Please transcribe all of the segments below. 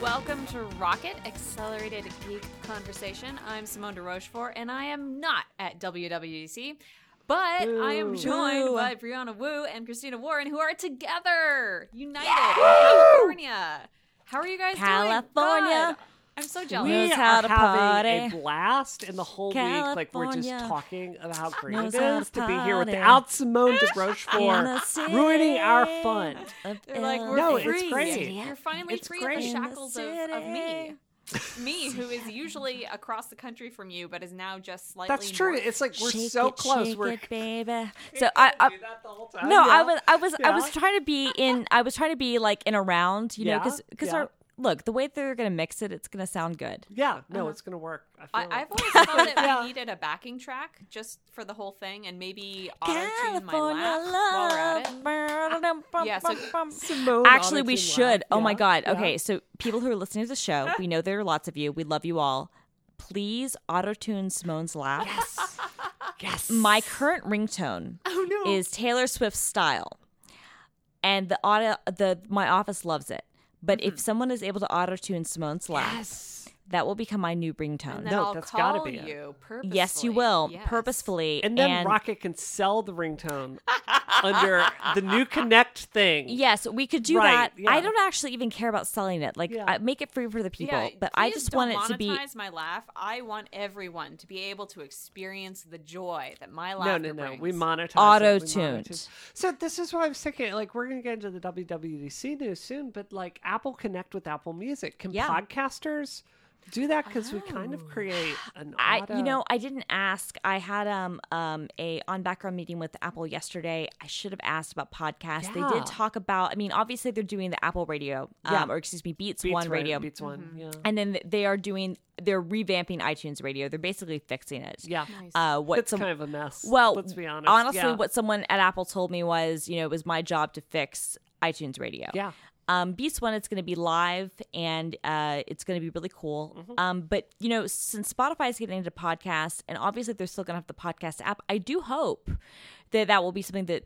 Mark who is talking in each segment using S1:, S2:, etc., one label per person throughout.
S1: Welcome to Rocket Accelerated Geek Conversation. I'm Simone de Rochefort, and I am not at WWDC, but I am joined by Brianna Wu and Christina Warren, who are together, united in California. How are you guys doing?
S2: California.
S1: I'm so jealous.
S3: We
S2: how
S3: are having
S2: party.
S3: a blast in the whole week. Like we're just talking about how great it
S2: to
S3: to be here without Simone de Rochefort ruining our fun.
S1: They're like, we're
S3: No, it's
S1: free.
S3: great.
S1: You're finally
S3: It's
S1: free
S3: great.
S1: of the
S2: In the
S1: shackles of, of me. me, who is usually across the country from you, but is now just slightly.
S3: That's true.
S1: north.
S3: It's like we're
S2: Shake
S3: so
S2: it,
S3: close. we're
S2: it, baby. So I, I
S3: do that the whole time.
S2: no, I was, I was, I was trying to be in. I was trying to be like in around, you know, because because
S3: yeah.
S2: our look the way they're gonna mix it, it's gonna sound good.
S3: Yeah, no, uh-huh. it's gonna work. I
S1: I,
S3: feel
S1: I've
S3: it.
S1: always thought that
S3: Yeah.
S1: we needed a backing track just for the whole thing, and maybe auto tune my
S2: California
S1: laugh while we're at it.
S2: love.
S1: Yeah, so-
S2: Actually, we should.
S3: laugh.
S2: Oh my god.
S3: yeah.
S2: Okay, so people who are listening to the show, we know there are lots of you. We love you all. Please auto tune Simone's laugh.
S3: Yes. yes.
S2: My current ringtone
S3: Oh no.
S2: is Taylor Swift style, and the auto the my office loves it. But if someone is able to auto tune Simone's laugh,
S3: Mm-hmm. yes.
S2: That will become my new
S1: And
S2: ringtone.
S3: No,
S1: I'll
S3: that's
S1: call
S3: gotta be it.
S1: you purposefully.
S2: Yes, you will
S1: Yes.
S2: purposefully,
S3: And then Rocket can sell the ringtone under the new Connect thing.
S2: Yes, we could do
S3: Right,
S2: that. I don't actually even care about selling it. Like,
S3: Yeah.
S2: I, make it free for the people.
S1: Yeah,
S2: but I
S1: please
S2: just
S1: don't
S2: want it to be.
S1: monetize my laugh. I want everyone to be able to experience the joy that my
S3: No,
S1: laughter
S3: no, no.
S1: brings.
S3: We monetize. it, we
S2: Auto-tuned.
S3: monetize. So this is what I was thinking. Like we're gonna get into the WWDC news soon, but like Apple Connect with Apple Music. Can
S2: Yeah.
S3: podcasters do that? Because we kind of create an.
S2: I, you know, I didn't ask. I had um um a on background meeting with Apple yesterday. I should have asked about podcasts. They did talk about. I mean, obviously they're doing the Apple Radio, um,
S3: Yeah.
S2: or excuse me, Beats,
S3: Beats
S2: One Radio,
S3: Beats one. Yeah.
S2: and then they are doing. They're revamping iTunes Radio. They're basically fixing it.
S3: Yeah.
S2: Uh, what
S3: It's
S2: some,
S3: kind of a mess.
S2: Well,
S3: let's be honest.
S2: Honestly,
S3: yeah.
S2: what someone at Apple told me was, you know, it was my job to fix iTunes Radio.
S3: Yeah.
S2: Um, Beats One, it's going to be live and uh, it's going to be really cool.
S3: Mm-hmm.
S2: Um, but you know, since Spotify is getting into podcasts, and obviously they're still going to have the podcast app, I do hope that that will be something that.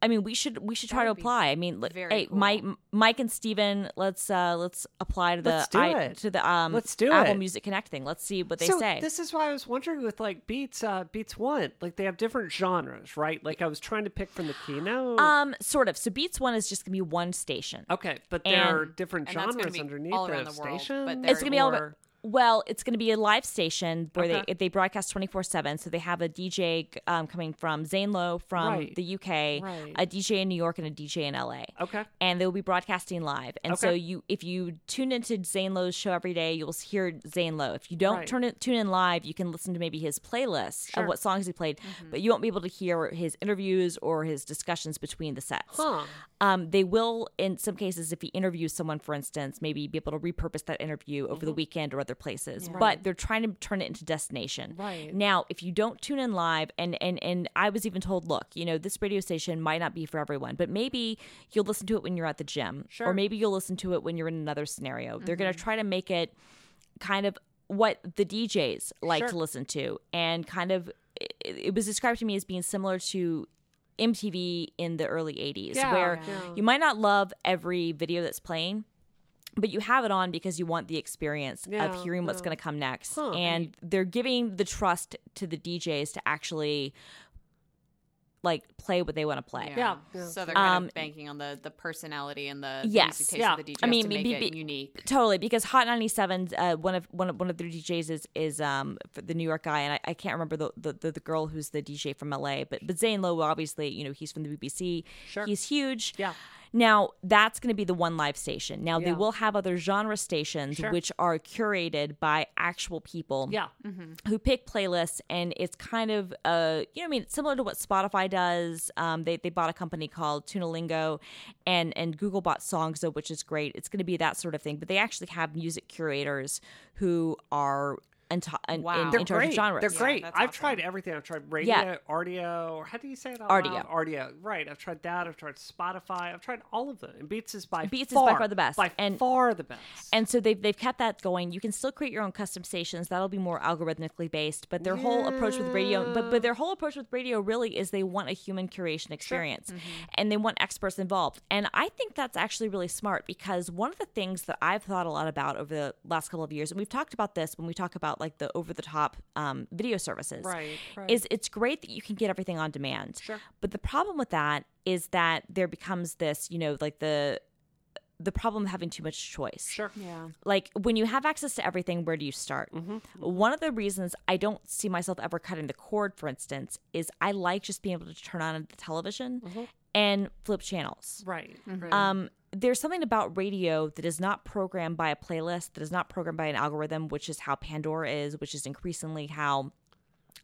S2: I mean, we should we should try to apply. I mean, let-
S1: very
S2: hey,
S1: cool.
S2: Mike, Mike and Steven, let's uh let's apply to the
S3: Let's do
S2: I-
S3: it.
S2: to the um
S3: Let's do
S2: Apple
S3: it.
S2: Music Connect thing. Let's see what they
S3: so
S2: say.
S3: this is why I was wondering with like Beats, uh, Beats One, like they have different genres, right? Like I was trying to pick from the keynote.
S2: um, sort of. So Beats One is just going to be one station.
S3: okay, but there
S2: and-
S3: are different
S1: and that's gonna
S3: genres underneath
S1: all around
S3: the
S1: the world,
S3: station.
S1: but
S2: It's gonna be all
S3: or-
S2: about, well, it's gonna be a live station where
S3: Okay.
S2: they they broadcast twenty four seven. So they have a DJ um, coming from Zane Lowe from
S3: Right.
S2: the UK,
S3: Right.
S2: a DJ in New York, and a DJ in LA.
S3: Okay.
S2: And they'll be broadcasting live. And so you, if you tune into Zane Lowe's show every day, you'll hear Zane Lowe. If you don't
S3: Right.
S2: turn it tune in live, you can listen to maybe his playlist
S3: Sure.
S2: of what songs he played, but you won't be able to hear his interviews or his discussions between the sets.
S3: Huh.
S2: Um, they will, in some cases, if he interviews someone, for instance, maybe be able to repurpose that interview over
S3: Mm-hmm.
S2: the weekend or other places. But they're trying to turn it into destination.
S3: Right.
S2: Now, if you don't tune in live, and and and I was even told, look, you know, this radio station might not be for everyone, but maybe you'll listen to it when you're at the gym,
S3: Sure.
S2: or maybe you'll listen to it when you're in another scenario. They're
S3: Mm-hmm.
S2: going to try to make it kind of what the DJs like
S3: Sure.
S2: to listen to, and kind of it, it was described to me as being similar to MTV in the early 80s,
S3: Yeah,
S2: where
S3: yeah.
S2: you might not love every video that's playing, but you have it on because you want the experience
S3: Yeah,
S2: of hearing what's
S3: yeah.
S2: going to come next.
S3: Huh.
S2: And they're giving the trust to the DJs to actually like play what they want to play.
S3: Yeah, yeah.
S1: So they're kind
S2: Um,
S1: of banking on the the personality and the
S2: Yes.
S1: music
S3: Yeah.
S1: of the DJ
S2: I mean,
S1: to make
S2: be-
S1: it unique.
S2: Totally, because Hot 97, uh, one of one of one of their DJs is is um for the New York guy, and I, I can't remember the, the the the girl who's the DJ from LA, but but Zane Lowe, obviously, you know, he's from the BBC.
S3: Sure.
S2: He's huge.
S3: Yeah.
S2: Now that's going to be the one live station. Now they will have other genre stations
S3: Sure.
S2: which are curated by actual people.
S3: Yeah.
S2: who pick playlists and it's kind of uh you know I mean similar to what Spotify does. Um, they they bought a company called Tunalingo, and and Google bought Songza, which is great. It's going to be that sort of thing, but they actually have music curators who are into, in,
S1: Wow.
S2: in,
S1: They're
S2: in terms
S3: great.
S2: of genres.
S3: They're great.
S1: that's
S3: I've
S1: awesome.
S3: tried everything. I've tried radio,
S2: Yeah.
S3: audio, or how do you say it? Out
S2: Audio.
S3: Audio. Right. I've tried that. I've tried Spotify. I've tried all of them. And Beats is by
S2: Beats is
S3: far,
S2: by far the best.
S3: By
S2: And-
S3: far the best.
S2: And so they've they've kept that going. You can still create your own custom stations. That'll be more algorithmically based. But their whole approach with radio, but but their whole approach with radio really is they want a human curation experience, mm-hmm. and they want experts involved. And I think that's actually really smart because one of the things that I've thought a lot about over the last couple of years, and we've talked about this when we talk about like the over the top um, video services,
S3: Right, right.
S2: is it's great that you can get everything on demand.
S3: Sure.
S2: But the problem with that is that there becomes this, you know, like the the problem of having too much choice
S3: sure.
S1: Yeah.
S2: like when you have access to everything where do you start
S3: Mm-hmm.
S2: one of the reasons i don't see myself ever cutting the cord for instance is i like just being able to turn on the television
S3: Mm-hmm.
S2: and flip channels
S3: Right. right.
S2: um, there's something about radio that is not programmed by a playlist that is not programmed by an algorithm which is how pandora is which is increasingly how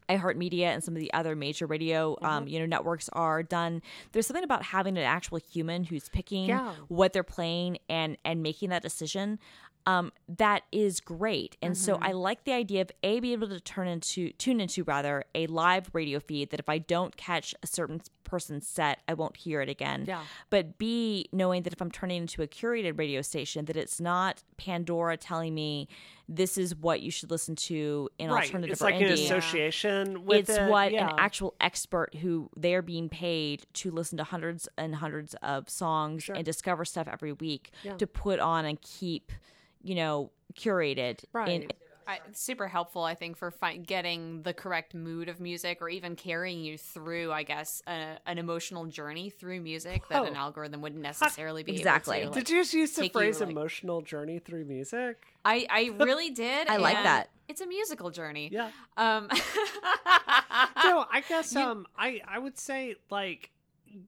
S2: iHeartMedia and some of the other major radio,
S3: Mm-hmm.
S2: um, you know, networks are done. There's something about having an actual human who's picking
S3: Yeah.
S2: what they're playing and and making that decision. Um, that is great, and so
S3: Mm-hmm.
S2: I like the idea of a being able to turn into tune into rather a live radio feed that if I don't catch a certain person's set, I won't hear it again.
S3: Yeah.
S2: But B, knowing that if I'm turning into a curated radio station, that it's not Pandora telling me this is what you should listen to in
S3: right.
S2: alternative
S3: It's like an association with
S2: it's
S3: it.
S2: what
S3: yeah.
S2: an actual expert who they're being paid to listen to hundreds and hundreds of songs
S3: Sure.
S2: and discover stuff every week
S3: Yeah.
S2: to put on and keep, you know, curated. In,
S3: Right.
S1: I, super helpful, I think, for fi- getting the correct mood of music, or even carrying you through, I guess, a, an emotional journey through music that an algorithm wouldn't necessarily be
S2: Exactly.
S1: Able to,
S3: Did you just use the
S1: take you,
S3: phrase
S1: like-
S3: emotional journey through music?
S1: I I really did.
S2: I like that.
S1: It's a musical journey.
S3: Yeah.
S1: Um.
S3: no, I guess um I I would say like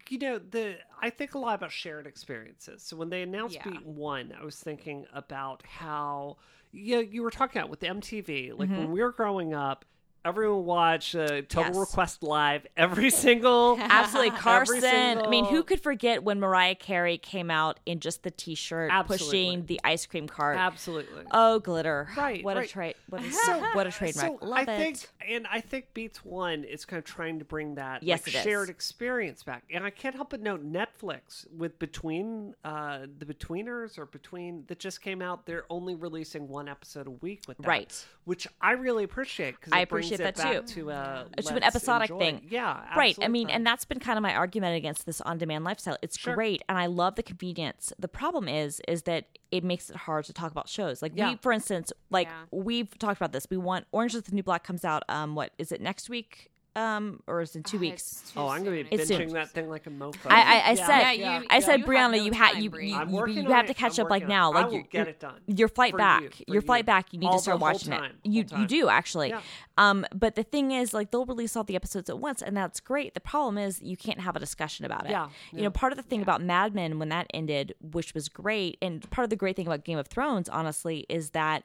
S3: you know the I think a lot about shared experiences. So when they announced
S1: Yeah.
S3: Beat One, I was thinking about how you you were talking about with MTV. Like when mm-hmm. we were growing up, everyone watched uh, Total
S2: Yes.
S3: Request Live every single
S2: Absolutely, Carson. I mean, who could forget when Mariah Carey came out in just the T-shirt,
S3: Absolutely.
S2: pushing the ice cream cart?
S3: Absolutely.
S2: Oh, glitter!
S3: Right,
S2: What
S3: right.
S2: a trade! What a
S3: So-
S2: what a!
S3: So I
S2: it.
S3: think, and I think Beats One is kind of trying to bring that
S2: Yes,
S3: like, shared experience back. And I can't help but note Netflix with between uh, the Betweeners or Between that just came out. They're only releasing one episode a week with that,
S2: Right.
S3: Which I really appreciate because
S2: I appreciate
S3: it
S2: that too.
S3: To, uh,
S2: to an episodic
S3: enjoy.
S2: thing.
S3: Yeah,
S2: right. I mean, and that's been kind of my argument against this on-demand lifestyle. It's
S3: Sure.
S2: great, and I love the convenience. The problem is, is that it makes it hard to talk about shows. Like
S3: Yeah.
S2: we, for instance, like
S1: Yeah.
S2: we've talked about this. We want Orange is the New Black comes out. Um, what is it next week? Um, or is it in two
S1: Uh,
S2: weeks?
S3: Oh, I'm gonna be
S2: It's soon.
S3: that thing like a mofo.
S2: I, I, I
S3: Yeah,
S2: said,
S1: Yeah, you-
S2: I said,
S1: have
S2: Brianna,
S1: no
S2: you have
S1: time,
S2: you,
S1: Brie.
S2: you, you, you have
S3: it.
S2: to catch
S3: I'm
S2: up like now.
S3: it.
S2: Like
S3: I will
S2: your-
S3: get it done.
S2: Your flight back,
S3: you,
S2: your
S3: you.
S2: flight back. You need
S3: All
S2: to start watching
S3: time,
S2: it. You
S3: time.
S2: you do actually.
S3: Yeah.
S2: Um, but the thing is, like they'll release all the episodes at once, and that's great. The problem is you can't have a discussion about it.
S3: Yeah,
S2: You know, part of the thing about Mad Men when that ended, which was great, and part of the great thing about Game of Thrones, honestly, is that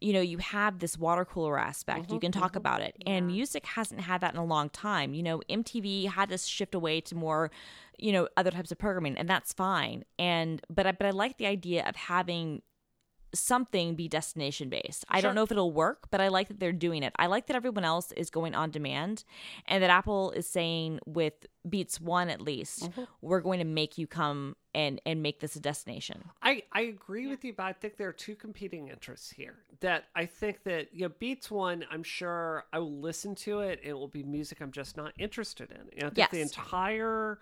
S2: you know you have this water cooler aspect
S3: Mm-hmm,
S2: you can talk about it. And music hasn't had that in a long time. You know mtv had to shift away to more you know other types of programming and that's fine. And but i but i like the idea of having something be destination based. I
S3: Sure.
S2: don't know if it'll work, but I like that they're doing it. I like that everyone else is going on demand and that Apple is saying with Beats 1 at least,
S3: Mm-hmm.
S2: we're going to make you come and and make this a destination.
S3: I, I agree with you, but I think there are two competing interests here. That I think that you know, Beats one, I'm sure I will listen to it. and It will be music I'm just not interested in. And I think the entire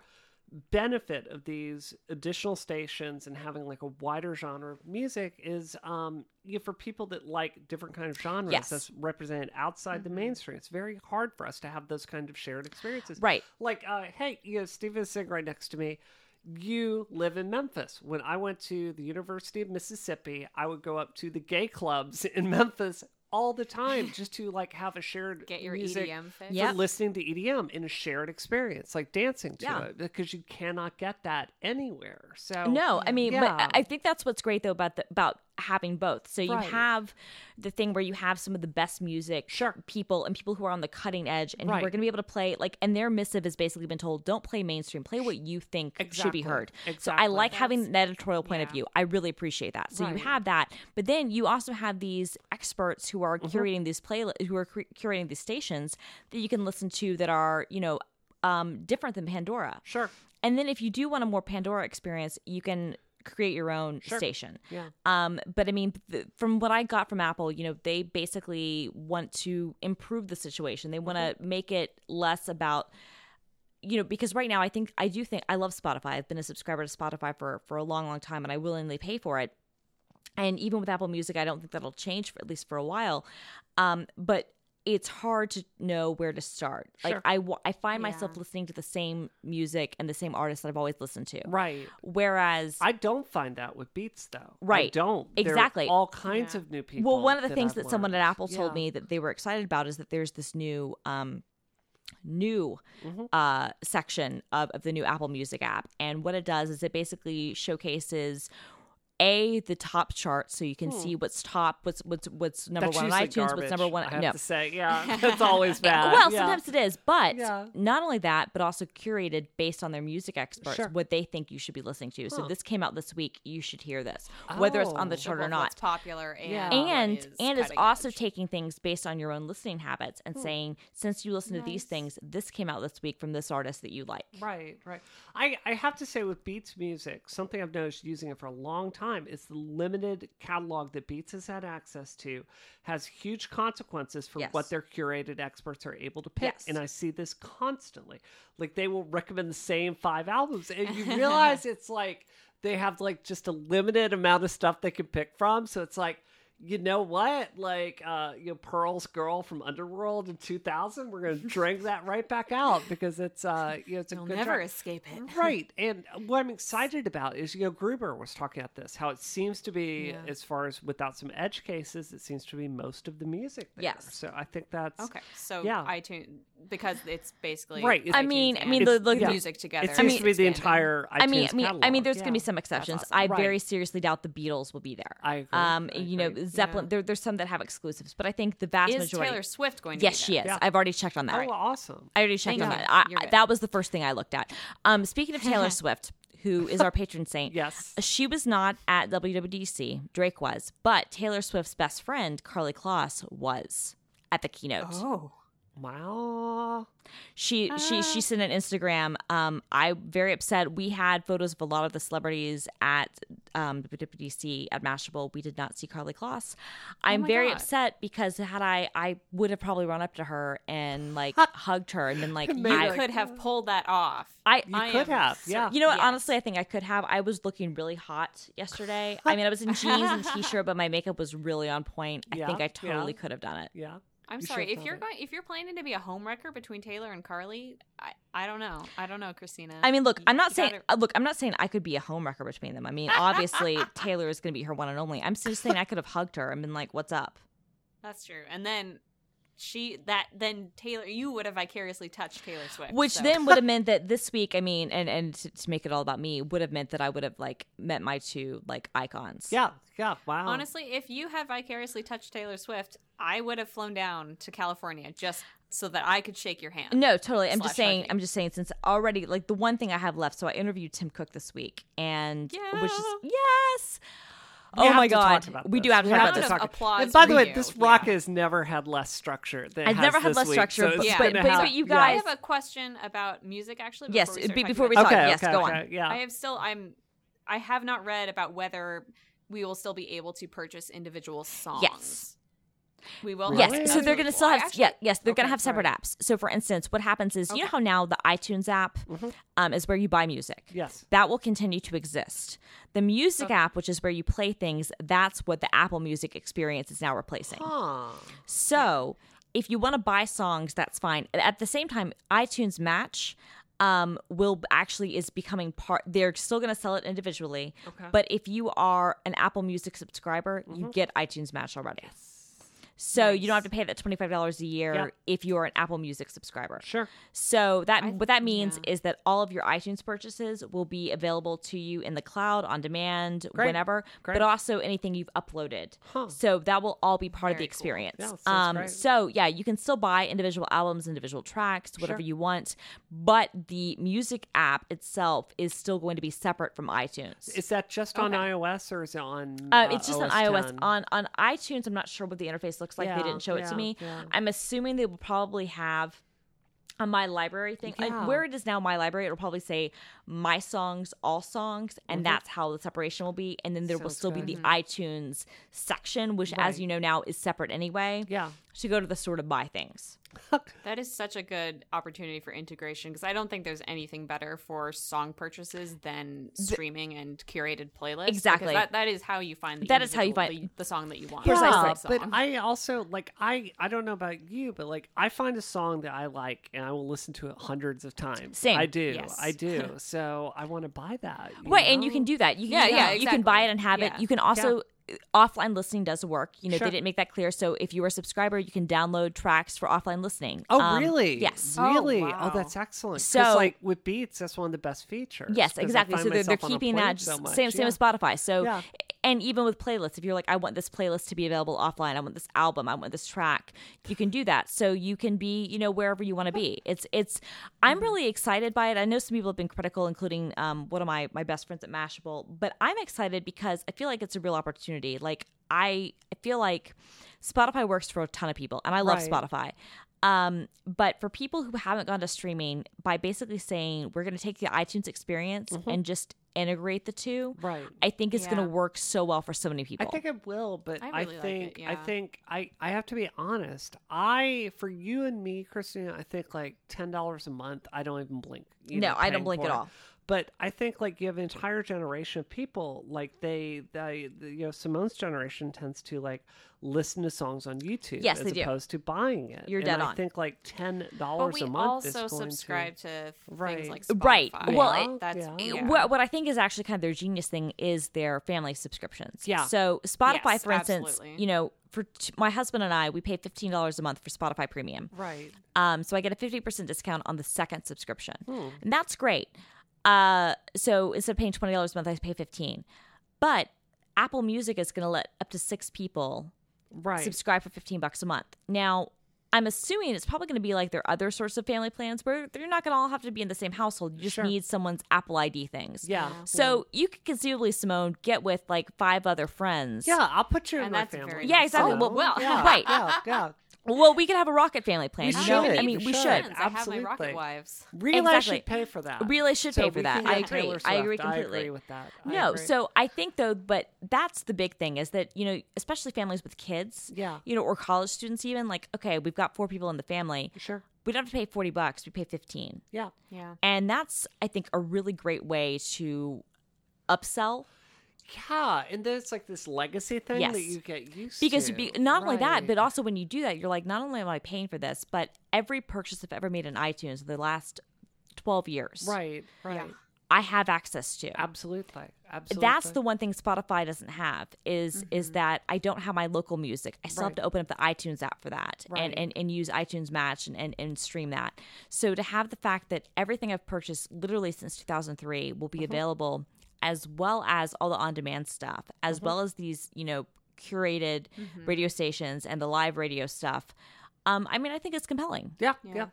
S3: benefit of these additional stations and having like a wider genre of music is um you know, for people that like different kind of genres
S2: Yes.
S3: that's represented outside the mainstream. It's very hard for us to have those kind of shared experiences.
S2: Right.
S3: Like, uh, hey, you know, Steven is sitting right next to me. You live in Memphis. When I went to the University of Mississippi, I would go up to the gay clubs in Memphis all the time just to like have a shared
S1: Get your
S3: music
S1: EDM fix.
S2: Yep.
S3: listening to EDM in a shared experience, like dancing to
S2: Yeah.
S3: it, because you cannot get that anywhere. So
S2: No, I mean,
S3: Yeah.
S2: but I think that's what's great though about the, about having both. So you
S3: Right.
S2: have the thing where you have some of the best music
S3: Sure.
S2: people and people who are on the cutting edge and who are going to be able to play like and their missive has basically been told don't play mainstream, play what you think should be
S3: Exactly.
S2: heard. So I
S3: Exactly.
S2: like having an editorial point of view. I really appreciate that. So
S3: Right.
S2: you have that, but then you also have these experts who are curating these play who are cur- curating these stations that you can listen to that are you know um, different than Pandora.
S3: Sure.
S2: And then if you do want a more Pandora experience, you can create your own station.
S3: Yeah.
S2: Um, but I mean, th- from what I got from Apple, you know, they basically want to improve the situation. They want to
S3: Mm-hmm.
S2: make it less about you know because right now i think i do think i love spotify i've been a subscriber to spotify for for a long long time and i willingly pay for it and even with apple music i don't think that'll change for at least for a while um but it's hard to know where to start like
S3: Sure.
S2: i wa- i find myself listening to the same music and the same artists that i've always listened to
S3: Right.
S2: whereas
S3: I don't find that with Beats though. I
S2: Right.
S3: don't. There are
S2: Exactly.
S3: all kinds
S1: Yeah.
S3: of new people.
S2: Well, one of the
S3: that
S2: things
S3: I've
S2: that someone at. Apple told
S3: Yeah.
S2: me that they were excited about is that there's this new um new
S3: Mm-hmm.
S2: uh section of, of the new Apple Music app. And what it does is it basically showcases a the top chart so you can see what's top what's what's what's number
S3: Hmm. That's
S2: one on
S3: usually
S2: iTunes what's number one
S3: I have
S2: no
S3: to say, yeah, that's always bad.
S2: well,
S3: Yeah.
S2: sometimes it is, but
S3: Yeah.
S2: not only that, but also curated based on their music experts,
S3: Sure.
S2: what they think you should be listening to. So this came out this week. You should hear this, whether it's on the
S3: Oh.
S2: chart or not
S1: What's popular and
S3: Yeah.
S2: and
S1: is
S2: and is
S1: cutting
S2: also
S1: edge.
S2: taking things based on your own listening habits and saying since you listen to these things this came out this week from this artist that you like
S3: Right, right. I, I have to say with Beats Music, something I've noticed using it for a long time is the limited catalog that Beats has had access to has huge consequences for
S2: Yes.
S3: what their curated experts are able to pick.
S2: Yes.
S3: And I see this constantly. Like they will recommend the same five albums. And you realize it's like they have like just a limited amount of stuff they can pick from. So it's like, you know what? Like, uh, you know, Pearl's girl from Underworld in 2000, we're going to drag that right back out because it's, uh, you know, it's a
S1: You'll
S3: good
S1: never
S3: track.
S1: escape it.
S3: Right. And what I'm excited about is, you know, Gruber was talking about this, how it seems to be,
S1: Yeah.
S3: as far as without some edge cases, it seems to be most of the music there.
S2: Yes.
S3: So I think that's.
S1: Okay, so
S3: Yeah.
S1: iTunes because it's basically
S3: Right, it's-
S2: I mean- I mean, the- the-
S3: yeah.
S1: music together.
S3: It seems to be the entire iTunes
S2: I mean, I mean, I mean,
S3: catalog.
S2: there's gonna be some exceptions.
S1: awesome.
S2: I
S3: Right.
S2: very seriously doubt the Beatles will be there.
S3: I agree.
S2: Um,
S3: I
S2: you know. Zeppelin.
S1: Yeah.
S2: There, there's some that have exclusives, but I think the vast majority
S1: Is
S2: majority.
S1: Taylor Swift going to
S2: yes,
S1: be
S2: she
S1: there?
S2: is.
S3: Yeah.
S2: I've already checked on that.
S3: Oh, awesome.
S2: I already checked
S1: Thank
S2: on
S1: you.
S2: that. I, I- that was the first thing I looked at. Um, speaking of Taylor Swift, who is our patron saint,
S3: Yes.
S2: she was not at WWDC. Drake was, but Taylor Swift's best friend Karlie Kloss was at the keynote.
S1: Oh,
S3: Wow.
S2: She she she sent an Instagram. Um, I'm very upset. We had photos of a lot of the celebrities at um WWDC at Mashable. We did not see Karlie Kloss. I'm
S1: my
S2: very
S1: God.
S2: upset because had I I would have probably run up to her and like hugged her and been like,
S3: Maybe
S2: I,
S1: I could have pulled that off.
S2: I
S3: You
S1: I
S3: could have, yeah.
S2: you know what?
S1: Yes.
S2: Honestly, I think I could have. I was looking really hot yesterday. I mean, I was in jeans and t-shirt, but my makeup was really on point. I
S3: Yeah,
S2: think I
S3: yeah.
S2: totally could have done it.
S3: Yeah.
S1: I'm
S3: You
S1: sorry if you're
S3: done
S1: going if you're planning to be a homewrecker between Taylor and Karlie. I, I don't know. I don't know, Christina.
S2: I mean, look,
S1: You-
S2: I'm not saying
S1: gotta-
S2: uh, look, I'm not saying I could be a homewrecker between them. I mean, obviously Taylor is going to be her one and only. I'm just saying I could have hugged her and been like, "What's up?"
S1: that's true. And then she that then Taylor you would have vicariously touched Taylor Swift,
S2: Which
S1: so-
S2: then would have meant that this week, I mean, and and to, to make it all about me, would have meant that I would have like met my two like icons.
S3: Yeah. Yeah. Wow.
S1: honestly, if you had vicariously touched Taylor Swift, I would have flown down to California just so that I could shake your hand.
S2: No, totally. I'm just saying.
S1: hugging.
S2: I'm just saying. Since already, like the one thing I have left. So I interviewed Tim Cook this week, and yeah. which is
S1: Yeah.
S2: yes.
S3: We
S2: oh
S3: have
S2: my
S3: to talk
S2: god,
S3: about
S2: we do have to talk about this.
S1: talk-
S3: talk-
S1: applause
S3: And by the way,
S1: you.
S3: this rock
S1: Yeah.
S3: has never had less structure than it
S2: It's
S3: has
S2: never had
S3: this
S2: less
S3: week,
S2: structure,
S3: so
S2: but-
S3: it's
S2: but- but-
S3: have-
S2: but you
S3: yeah.
S1: I have a question about music actually.
S2: Yes,
S1: before we start
S2: be- before we talk,
S3: Okay.
S2: yes,
S3: okay.
S2: go on.
S3: Yeah.
S1: I have still I'm I have not read about whether we will still be able to purchase individual songs.
S2: Yes.
S1: We will.
S2: Yes,
S3: Really?
S2: so they're going to still have
S1: actually-
S2: yeah, yes, they're going to have separate apps. So for instance, what happens is you know how now the iTunes app um, is where you buy music.
S3: Yes.
S2: That will continue to exist. The music app, which is where you play things, that's what the Apple Music experience is now replacing.
S3: Huh.
S2: So if you want to buy songs, that's fine. At the same time, iTunes Match um, will actually is becoming part. They're still going to sell it individually,
S3: Okay.
S2: but if you are an Apple Music subscriber, you get iTunes Match already. So you don't have to pay that twenty five dollars a year
S3: Yeah.
S2: if you're an Apple Music subscriber.
S3: Sure.
S2: So that what that means
S1: yeah.
S2: is that all of your iTunes purchases will be available to you in the cloud on demand
S3: Great.
S2: whenever,
S3: Great.
S2: but also anything you've uploaded.
S3: Huh.
S2: So that will all be part of the
S1: Very cool.
S2: experience.
S3: Yeah,
S2: um, so yeah, you can still buy individual albums, individual tracks, whatever
S3: Sure.
S2: you want, but the music app itself is still going to be separate from iTunes.
S3: Is that just on iOS or is it on?
S2: Uh, it's just on iOS.
S3: 10?
S2: On on iTunes, I'm not sure what the interface looks like.
S3: Yeah,
S2: they didn't show it
S3: yeah,
S2: to me.
S3: yeah.
S2: I'm assuming they will probably have a my library thing. Like where it is now, my library, it'll probably say my songs, all songs, and that's how the separation will be. And then there will
S3: Mm-hmm.
S2: Still
S3: good.
S2: be the iTunes section, which,
S3: Right.
S2: as you know now, is separate anyway.
S3: Yeah.
S2: To go to the sort of buy things.
S1: That is such a good opportunity for integration because I don't think there's anything better for song purchases than streaming and curated playlists.
S2: Exactly.
S1: That, that is how you find the
S2: That is how you find-
S1: the, the song that you want.
S2: Precisely.
S3: Yeah,
S1: The
S3: but. I also like I I don't know about you, but like I find a song that I like and I will listen to it hundreds of times.
S2: Same.
S3: I do.
S1: Yes.
S3: I do. so I want to buy that. you
S2: Right, and you can do that. You can,
S1: Yeah,
S2: you,
S1: yeah,
S2: you can buy it and have
S1: Yeah.
S2: it. You can also offline listening does work. You know,
S3: Sure.
S2: they didn't make that clear. So if you are a subscriber, you can download tracks for offline listening.
S3: Oh
S2: Um,
S3: really?
S2: Yes.
S1: Oh,
S3: Really? Oh,
S1: wow.
S3: that's excellent.
S2: So-
S3: like with Beats, that's one of the best features.
S2: Yes, exactly. So they're, they're
S3: myself on a
S2: keeping that
S3: so
S2: just
S3: much.
S2: same same
S3: Yeah.
S2: as Spotify. So
S3: Yeah.
S2: And even with playlists, if you're like, I want this playlist to be available offline, I want this album, I want this track, you can do that. So you can be, you know, wherever you want to be. It's it's I'm
S3: Mm-hmm.
S2: really excited by it. I know some people have been critical, including um, one of my my best friends at Mashable, but I'm excited because I feel like it's a real opportunity. Like I I feel like Spotify works for a ton of people, and I love
S3: Right.
S2: Spotify. Um, but for people who haven't gone to streaming, by basically saying we're going to take the iTunes experience and just integrate the two.
S3: Right.
S2: I think it's going to work so well for so many people.
S3: I think it will, but
S1: I
S3: I,
S1: really like
S3: think
S1: it,
S3: I think I I have to be honest. I for you and me, Christina, I think like ten dollars a month. I don't even blink. you
S2: No,
S3: know,
S2: I don't blink at all.
S3: But I think like you have an entire generation of people like they, they you know Simone's generation tends to like listen to songs on YouTube
S2: Yes,
S3: as
S2: they do.
S3: opposed to buying it.
S2: You're
S3: and
S2: dead
S3: I
S2: on.
S3: think like ten dollars a month
S1: also
S3: is going
S1: subscribe
S3: to,
S1: to,
S3: Right.
S1: things like Spotify.
S2: Right. Well,
S3: Yeah,
S1: that's
S3: yeah.
S1: yeah.
S2: What, what I think is actually kind of their genius thing is their family subscriptions.
S3: Yeah.
S2: So Spotify,
S1: Yes,
S2: for instance,
S1: absolutely.
S2: you know, for t- my husband and I, we pay fifteen dollars a month for Spotify Premium.
S3: right.
S2: Um, so I get a fifty percent discount on the second subscription,
S3: Hmm.
S2: and that's great. Uh, so instead of paying twenty dollars a month, I pay fifteen. But Apple Music is going to let up to six people
S3: Right.
S2: subscribe for 15 bucks a month. Now, I'm assuming it's probably going to be like their other sorts of family plans where they're not going to all have to be in the same household. You just
S3: Sure.
S2: need someone's Apple ID things.
S3: yeah.
S2: So you could conceivably, Simone, get with like five other friends.
S3: Yeah, I'll put you in
S1: And
S3: my
S1: that's
S3: family.
S2: Yeah, exactly.
S1: Oh,
S2: Well,
S1: well,
S3: yeah,
S2: right.
S3: Yeah, yeah.
S2: Well, we could have a Rocket family plan.
S3: We
S2: you
S3: should.
S2: I mean, we
S3: should.
S2: should.
S1: Friends, I have my Rocket Wives.
S3: Relay
S2: Exactly.
S3: should pay for that.
S2: Relay should
S3: So
S2: pay for that. I agree. I agree completely.
S3: I agree with that. I
S2: No,
S3: agree.
S2: so I think though, but that's the big thing is that you know, especially families with kids,
S3: Yeah.
S2: you know, or college students, even like, okay, we've got four people in the family,
S3: sure.
S2: we don't have to pay forty bucks, we pay fifteen,
S3: Yeah.
S1: Yeah.
S2: and that's I think a really great way to upsell
S3: Yeah, and then it's like this legacy thing
S2: Yes.
S3: that you get used
S2: because
S3: to.
S2: be, not only that, but also when you do that, you're like, not only am I paying for this, but every purchase I've ever made in iTunes in the last twelve years,
S3: right, right,
S2: I have access to.
S3: absolutely, absolutely.
S2: That's the one thing Spotify doesn't have is is that I don't have my local music. I still have
S3: Mm-hmm.
S2: To open up the iTunes app for that
S3: Right.
S2: and, and, and use iTunes Match and, and, and stream that. So to have the fact that everything I've purchased literally since 2003 will
S3: Mm-hmm.
S2: be available as well as all the on-demand stuff, as
S3: Mm-hmm.
S2: well as these, you know, curated radio stations and the live radio stuff. Um, I mean, I think it's compelling.
S3: Yeah, yeah.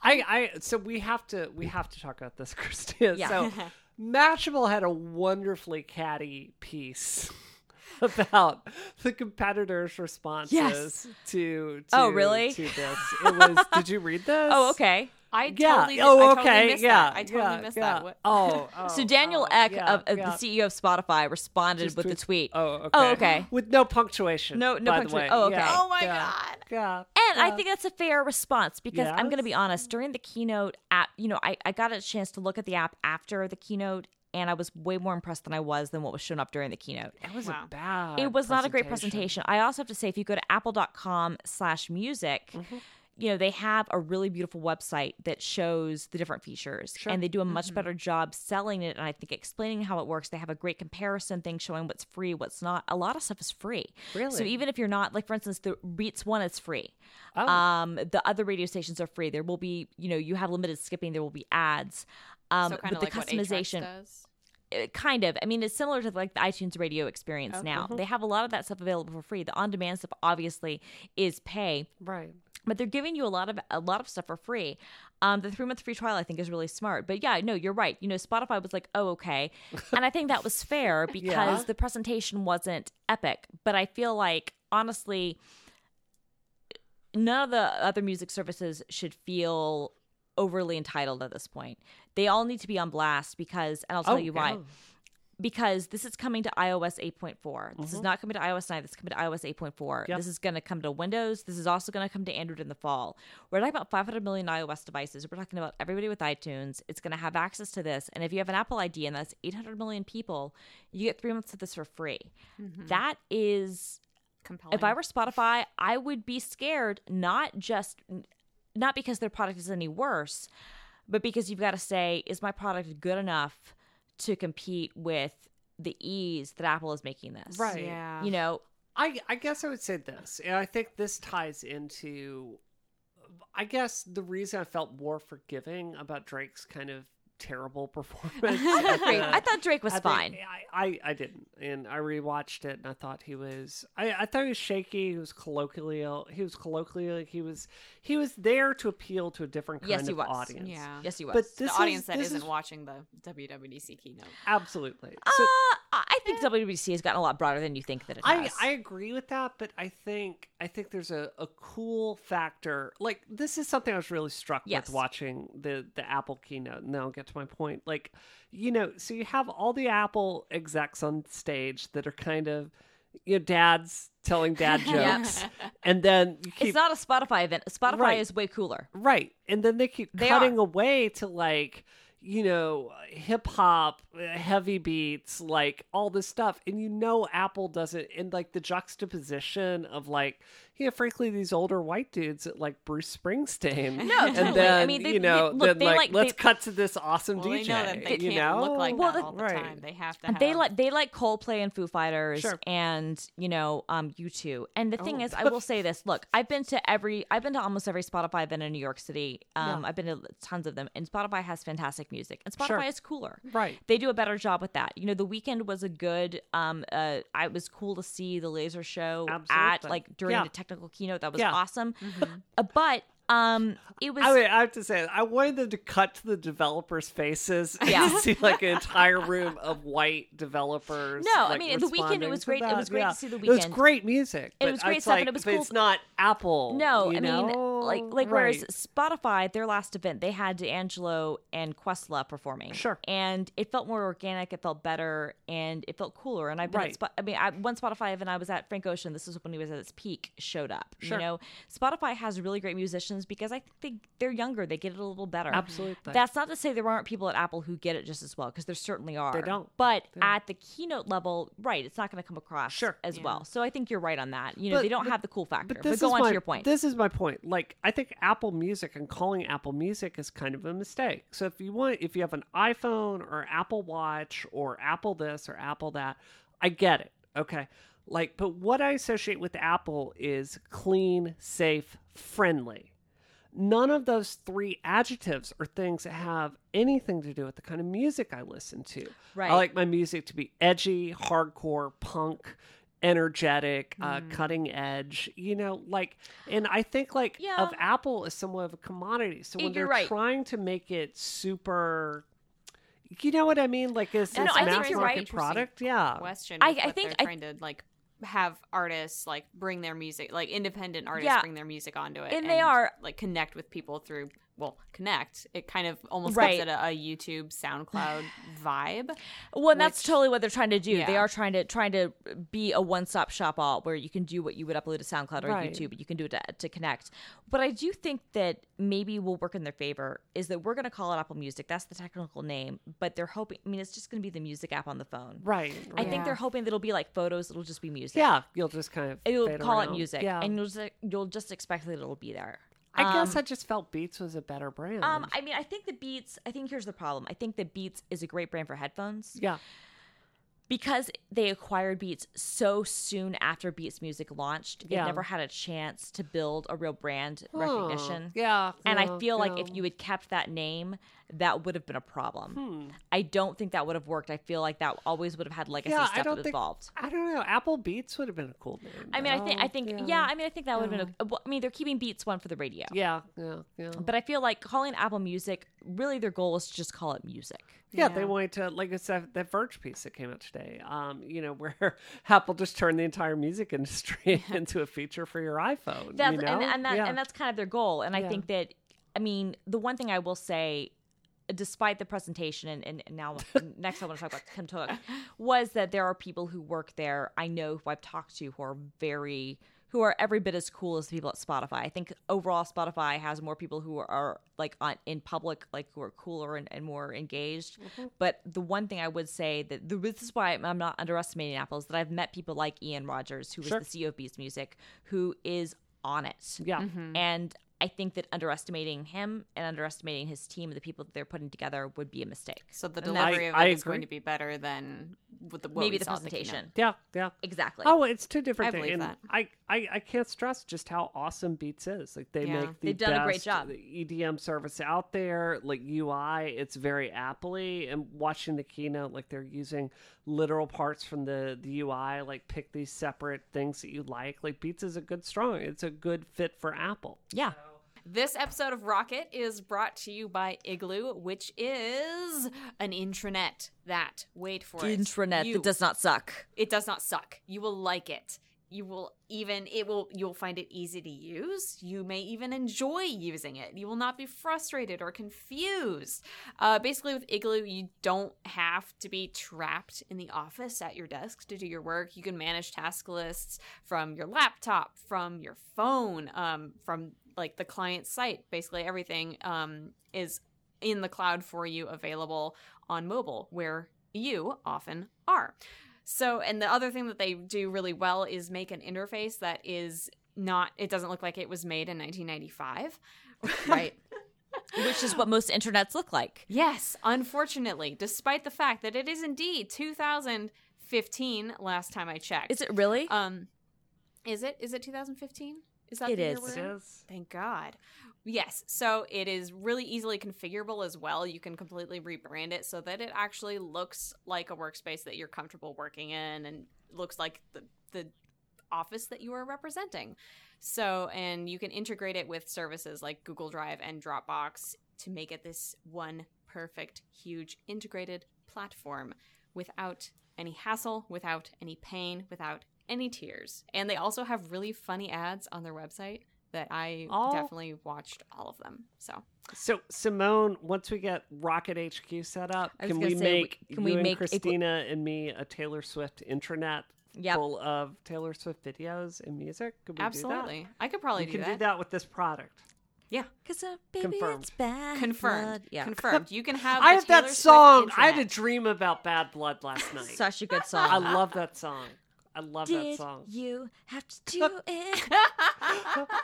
S3: I, I, so we have to, we have to talk about this, Christina.
S2: Yeah.
S3: So, Mashable had a wonderfully catty piece about the competitors' responses
S2: Yes.
S3: to, to.
S2: Oh, really?
S3: To this, it was. did you read this?
S2: Oh, okay.
S1: I
S3: Yeah.
S1: totally,
S3: oh,
S1: I
S3: okay.
S1: totally missed
S3: yeah.
S1: that. I totally
S3: yeah,
S1: missed
S3: yeah.
S1: that.
S3: Oh, oh,
S2: So Daniel
S3: oh, Ek
S2: of, the CEO of Spotify responded
S3: Just
S2: with the
S3: tweets-
S2: tweet.
S3: Oh, okay.
S2: Oh, okay.
S3: With no punctuation.
S2: No- no
S3: by
S2: punctua-
S3: The way.
S2: oh, okay.
S1: Oh my God.
S3: Yeah.
S2: And I think that's a fair response because I'm going to be honest. During the keynote, app, you know, I, I got a chance to look at the app after the keynote, and I was way more impressed than I was than what was shown up during the keynote.
S3: It was
S1: Wow.
S3: a bad.
S2: It was not a great presentation. I also have to say, if you go to apple.com slash music,
S3: Mm-hmm.
S2: You know, they have a really beautiful website that shows the different features and they do a much better job selling it and I think explaining how it works. They have a great comparison thing showing what's free, what's not. A lot of stuff is free.
S3: Really?
S2: So even if you're not like for instance the Beats one is free.
S3: Oh.
S2: Um the other radio stations are free. There will be, you know, you have limited skipping, there will be ads. Um
S1: so
S2: but the
S1: like 8
S2: customization uh, kind of. I mean, it's similar to like the iTunes radio experience now. They have a lot of that stuff available for free. The on-demand stuff obviously is pay,
S3: Right.
S2: But they're giving you a lot of a lot of stuff for free. Um, the three month free trial I think is really smart. But yeah, no, you're right. You know, Spotify was like, oh okay, and I think that was fair because
S3: Yeah.
S2: the presentation wasn't epic. But I feel like honestly, none of the other music services should feel overly entitled at this point. They all need to be on blast because, and I'll tell
S3: Oh,
S2: you why. Because this is coming to iOS 8.4. This is not coming to iOS 9. This is coming to iOS 8.4.
S3: Mm-hmm. Yep.
S2: This is going to come to Windows. This is also going to come to Android in the fall. We're talking about 500 million iOS devices. We're talking about everybody with iTunes. It's going to have access to this. And if you have an Apple ID and that's 800 million people, you get three months of this for free. That is
S1: Compelling.
S2: if I were Spotify, I would be scared not just not because their product is any worse, but because you've got to say, is my product good enough to compete with the ease that Apple is making this?
S3: Right.
S1: yeah.
S2: You know,
S3: I I guess I would say this, and I think this ties into, I guess the reason I felt more forgiving about Drake's kind of terrible performance. at
S2: Drake,
S3: the-
S2: I thought Drake was
S3: I think-
S2: fine.
S3: I, I I didn't, and I rewatched it, and I thought he was. I, I thought he was shaky. He was colloquially. He was colloquially. He was. He was there to appeal to a different kind
S2: Yes, he
S3: of
S2: was.
S3: audience.
S1: yeah.
S2: Yes, he was.
S3: But
S1: the audience
S3: is,
S1: that
S3: this
S1: isn't
S3: is,
S1: watching the WWDC keynote.
S3: absolutely.
S2: uh,
S3: So,
S2: I think WWDC has gotten a lot broader than you think that it
S3: I,
S2: has.
S3: I agree with that, but I think I think there's a, a cool factor. Like this is something I was really struck
S2: Yes.
S3: with watching the the Apple keynote, and then I'll get to my point. Like, you know, so you have all the Apple execs on stage that are kind of you know, dads telling dad jokes, and then you keep
S2: it's not a Spotify event. Spotify
S3: Right.
S2: is way cooler.
S3: Right. And then they keep
S2: They
S3: cutting
S2: are.
S3: away to like, you know, hip hop, uh, heavy beats, like all this stuff. And you know, Apple doesn't, and like the juxtaposition of like, you know, frankly, these older white dudes at like Bruce Springsteen.
S2: No,
S3: And then,
S2: I mean, they-
S3: you know,
S2: they- look,
S3: then
S2: they
S3: like,
S2: like-
S3: let's
S2: they-
S3: cut to this awesome
S1: Well,
S3: DJ.
S1: they know that they
S3: you
S1: can't
S3: know?
S1: look like
S2: Well,
S1: that
S2: the-
S1: all the
S3: right.
S1: time. They have to have.
S2: they like they like Coldplay and Foo Fighters
S3: Sure.
S2: and you know um U2. And the thing
S3: Oh.
S2: is, I will say this: look, I've been to every, I've been to almost every Spotify event in New York City. Um,
S3: Yeah.
S2: I've been to tons of them, and Spotify has fantastic music, and Spotify
S3: Sure.
S2: is cooler.
S3: Right.
S2: They do a better job with that. You know, the Weeknd was a good. Um, uh, I it was cool to see the laser show at like during
S3: Yeah.
S2: the technical keynote. That was
S3: Yeah.
S2: awesome. Uh, but um, it was.
S3: I, mean, I have to say, I wanted them to cut to the developers' faces and
S2: Yeah.
S3: see like an entire room of white developers.
S2: No, I mean, the Weeknd. it was great- it was great to see The Weeknd.
S3: It was great music.
S2: It was great stuff, and it was cool-
S3: It's not Apple.
S2: No, I mean,
S3: know?
S2: like like whereas Spotify, their last event, they had D'Angelo and Questlove performing.
S3: Sure.
S2: and it felt more organic. It felt better, and it felt cooler. And I've been
S3: Right.
S2: Spo- I mean, I, one Spotify event I was at, Frank Ocean. This is when he was at its peak. Showed up.
S3: Sure.
S2: You know, Spotify has really great musicians because I think they, they're younger. They get it a little better.
S3: Absolutely.
S2: That's not to say there aren't people at Apple who get it just as well, because there certainly are.
S3: They don't.
S2: But at the keynote level, right, it's not going to come across
S3: Sure.
S2: as well. So I think you're right on that. You know,
S3: But-
S2: they don't
S3: but-
S2: have the cool factor. But,
S3: this
S2: go on
S3: my,
S2: to your point.
S3: This is my point. Like, I think Apple Music and calling Apple Music is kind of a mistake. So if you want, if you have an iPhone or Apple Watch or Apple this or Apple that, I get it. Okay. Like, but what I associate with Apple is clean, safe, friendly. None of those three adjectives are things that have anything to do with the kind of music I listen to.
S2: Right.
S3: I like my music to be edgy, hardcore, punk, energetic, uh,
S2: Mm.
S3: cutting edge. You know, like, and I think like
S2: Yeah.
S3: of Apple is somewhat of a commodity. So when
S2: You're
S3: they're
S2: right.
S3: trying to make it super, you know what I mean? Like this,
S2: No,
S3: this
S2: think
S3: mass market
S2: right.
S3: product. Yeah.
S1: question.
S2: I- I think- I-
S1: trying to like have artists like bring their music, like independent artists
S2: Yeah.
S1: bring their music onto it,
S2: And they are-
S1: like connect with people through. Well, connect. It kind of almost
S2: Right.
S1: gives it a, a YouTube, SoundCloud vibe.
S2: Well, and that's totally what they're trying to do. They are trying to trying to be a one stop shop all where you can do what you would upload to SoundCloud or
S3: Right.
S2: YouTube, but you can do it to, to connect. But I do think that maybe will work in their favor is that we're going to call it Apple Music. That's the technical name, but they're hoping. I mean, it's just going to be the music app on the phone.
S3: Right.
S2: I
S3: right.
S2: think they're hoping that it'll be like photos. It'll just be music.
S3: yeah. You'll just kind of fade
S2: call it music,
S3: Yeah.
S2: and you'll just you'll just expect that it'll be there.
S3: I guess I just felt Beats was a better brand.
S2: Um, I mean, I think the Beats. I think here's the problem. I think that Beats is a great brand for headphones
S3: yeah.
S2: Because they acquired Beats so soon after Beats Music launched.
S3: Yeah.
S2: It never had a chance to build a real brand
S3: Huh.
S2: recognition.
S3: Yeah.
S2: And I
S3: yeah,
S2: feel like if you had kept that name, that would have been a problem.
S3: Hmm.
S2: I don't think that would have worked. I feel like that always would have had legacy
S3: yeah, I don't think.
S2: involved.
S3: I don't know. Apple Beats would have been a cool name.
S2: I mean, I think, I think, yeah. I mean, I think that would have been. A, well, I mean, they're keeping Beats one for the radio.
S3: Yeah, yeah, yeah.
S2: But I feel like calling Apple Music, really, their goal is to just call it music.
S3: Yeah, they
S1: Yeah.
S3: wanted to like it's that, that Verge piece that came out today. Um, you know, where Apple just turned the entire music industry into a feature for your iPhone.
S2: That's
S3: you know?
S2: and, and that
S3: yeah.
S2: and that's kind of their goal. And I
S3: Yeah.
S2: think that I mean the one thing I will say, despite the presentation and, and, now next I want to talk about Tim Cook, was that there are people who work there. I know who I've talked to who are very who are every bit as cool as the people at Spotify. I think overall Spotify has more people who are, are like on in public, like who are cooler and, and more engaged.
S3: Mm-hmm.
S2: But the one thing I would say that the, this is why I'm- I'm not underestimating Apple is that I've met people like Ian Rogers, who was
S3: Sure.
S2: the CEO of Beats Music, who is on it.
S3: yeah.
S2: Mm-hmm. And I think that underestimating him and underestimating his team and the people that they're putting together would be a mistake.
S1: So the
S2: And that's-
S1: delivery of
S3: I
S1: it is going to be better than with the
S2: Maybe the
S1: saw at
S2: presentation.
S3: Yeah, yeah.
S2: Exactly.
S3: Oh, it's two different
S1: I
S3: things.
S1: believe
S3: And
S1: that.
S3: I, I, I can't stress just how awesome Beats is. Like they
S1: Yeah.
S3: make the
S2: They've done a great
S3: best
S2: job.
S3: EDM service out there. Like UI, it's very Apple-y. And watching the keynote, like they're using literal parts from the the UI. Like pick these separate things that you like. Like Beats is a good strong. It's a good fit for Apple.
S2: yeah.
S1: This episode of Rocket is brought to you by Igloo, which is an intranet that wait for it.
S2: Intranet
S1: You-
S2: that does not suck.
S1: it does not suck. You will like it. You will even it will you'll find it easy to use. You may even enjoy using it. You will not be frustrated or confused. Uh, basically, with Igloo, you don't have to be trapped in the office at your desk to do your work. You can manage task lists from your laptop, from your phone, um, from like the client site. Basically, everything um, is in the cloud for you, available on mobile, where you often are. So, and the other thing that they do really well is make an interface that is not, it doesn't look like it was made in 1995.
S2: Right. Which is what most internets look like.
S1: yes, unfortunately, despite the fact that it is indeed 2015 last time I checked.
S2: Is it really?
S1: Um, is it? Is it 2015? Is that
S2: It
S1: the year
S2: is.
S1: we're
S3: It
S1: in?
S3: is.
S1: Thank God. Yes. So it is really easily configurable as well. You can completely rebrand it so that it actually looks like a workspace that you're comfortable working in and looks like the, the office that you are representing. So, and you can integrate it with services like Google Drive and Dropbox to make it this one perfect, huge integrated platform without any hassle, without any pain, without any tears. And they also have really funny ads on their website that I
S3: Oh.
S1: definitely watched all of them. So
S3: So Simone, once we get Rocket HQ set up, can we
S2: say,
S3: make
S2: can
S3: you
S2: we make Iglo-
S3: Christina and me a Taylor Swift intranet
S2: Yep.
S3: full of Taylor Swift videos and music? Could we do that?
S1: absolutely, I could probably do that.
S3: You
S1: do
S3: can
S1: that.
S3: do that with this product.
S1: Yeah,
S2: Because uh, baby,
S3: Confirmed.
S2: it's bad.
S1: confirmed.
S2: blood. Yeah.
S1: Confirmed. You can have.
S3: I have that
S1: Taylor Swift
S3: song. I had a dream about Bad Blood last night.
S2: Such a good song.
S3: I love that song. I love that
S2: Did
S3: song.
S2: you have to do it?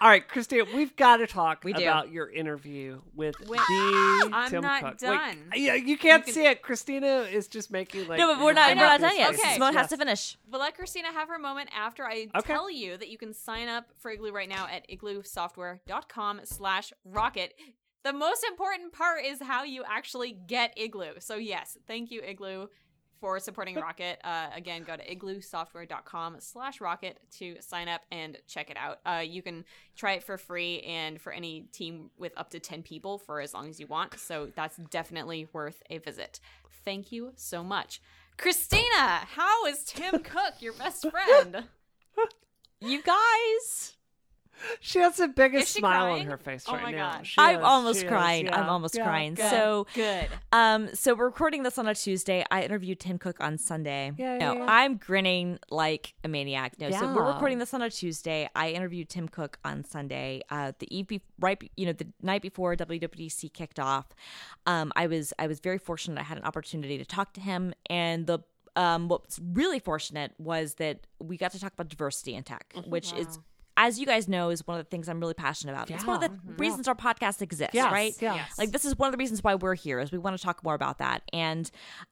S3: All right, Christina, we've got to talk
S2: We
S3: about your interview with
S1: Wait,
S3: the
S1: I'm
S3: Tim
S1: not
S3: Cook. Wait,
S1: done.
S3: yeah, you can't
S1: You can-
S3: see it. Christina is just making like
S2: no, but we're not.
S1: I
S2: We're
S1: know.
S2: not done yet.
S1: Okay.
S2: Simone has to finish.
S1: But let Christina have her moment after I
S3: Okay.
S1: tell you that you can sign up for Igloo right now at igloosoftware.com slash rocket. The most important part is how you actually get Igloo. So yes, thank you, Igloo, for supporting Rocket. Uh, again, go to igloosoftware.com slash rocket to sign up and check it out. Uh, you can try it for free and for any team with up to 10 people for as long as you want. So that's definitely worth a visit. Thank you so much. Christina, how is Tim Cook your best friend?
S2: You guys.
S3: She has the biggest smile
S1: crying?
S3: on her face
S1: Oh
S3: right
S1: my
S3: now.
S1: God.
S3: She
S2: I'm
S3: is,
S2: almost
S3: she is,
S2: crying.
S3: yeah,
S2: I'm almost
S3: yeah.
S2: crying.
S1: Good.
S2: So,
S1: good.
S2: um, so we're recording this on a Tuesday. I interviewed Tim Cook on Sunday.
S3: Yeah,
S2: no,
S3: yeah, yeah.
S2: I'm grinning like a maniac. No, so we're recording this on a Tuesday. I interviewed Tim Cook on Sunday. Uh, the eve right, you know, the night before WWDC kicked off. Um, I was I was very fortunate. I had an opportunity to talk to him, and the um, what's really fortunate was that we got to talk about diversity in tech, which is as you guys know, is one of the things I'm really passionate about. It's one of the
S3: Yeah.
S2: reasons our podcast exists,
S3: Yes,
S2: right?
S3: yes.
S2: Like this is one of the reasons why we're here is we want to talk more about that. And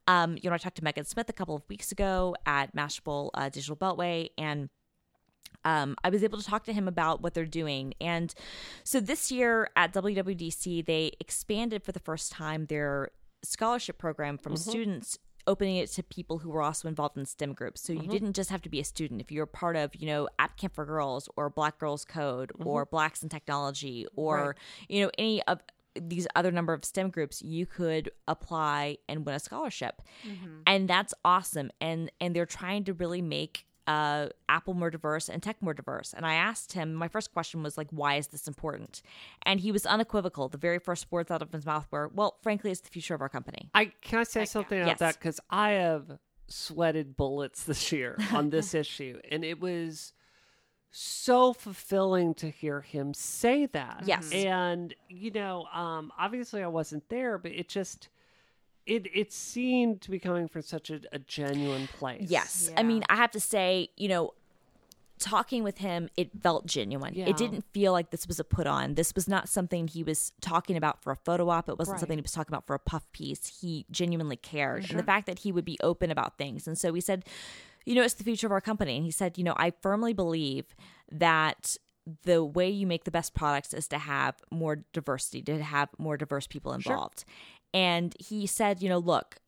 S2: um, you know, I talked to Megan Smith a couple of weeks ago at Mashable uh, Digital Beltway, and um, I was able to talk to him about what they're doing. And so this year at WWDC, they expanded for the first time their scholarship program from students opening it to people who were also involved in STEM groups. So you mm-hmm. didn't just have to be a student. If you're part of, you know, App Camp for Girls or Black Girls Code mm-hmm. or Blacks in Technology or,
S3: Right.
S2: you know, any of these other number of STEM groups, you could apply and win a scholarship. Mm-hmm. And that's awesome. And and they're trying to really make uh, Apple more diverse and tech more diverse. And I asked him, my first question was like, why is this important? And he was unequivocal. The very first words out of his mouth were, well, frankly, it's the future of our company.
S3: I can I say something about
S2: Yes.
S3: that because I have sweated bullets this year on this issue, and it was so fulfilling to hear him say that.
S2: Yes.
S3: and you know, um, obviously I wasn't there, but it just it it seemed to be coming from such a, a genuine place.
S2: Yes.
S1: Yeah.
S2: I mean, I have to say, you know, talking with him, it felt genuine.
S3: Yeah.
S2: It didn't feel like this was a put on. This was not something he was talking about for a photo op. It wasn't
S3: Right.
S2: something he was talking about for a puff piece. He genuinely cared. And the fact that he would be open about things. And so we said, you know, it's the future of our company. And he said, you know, I firmly believe that the way you make the best products is to have more diversity, to have more diverse people involved. And he said, you know, look,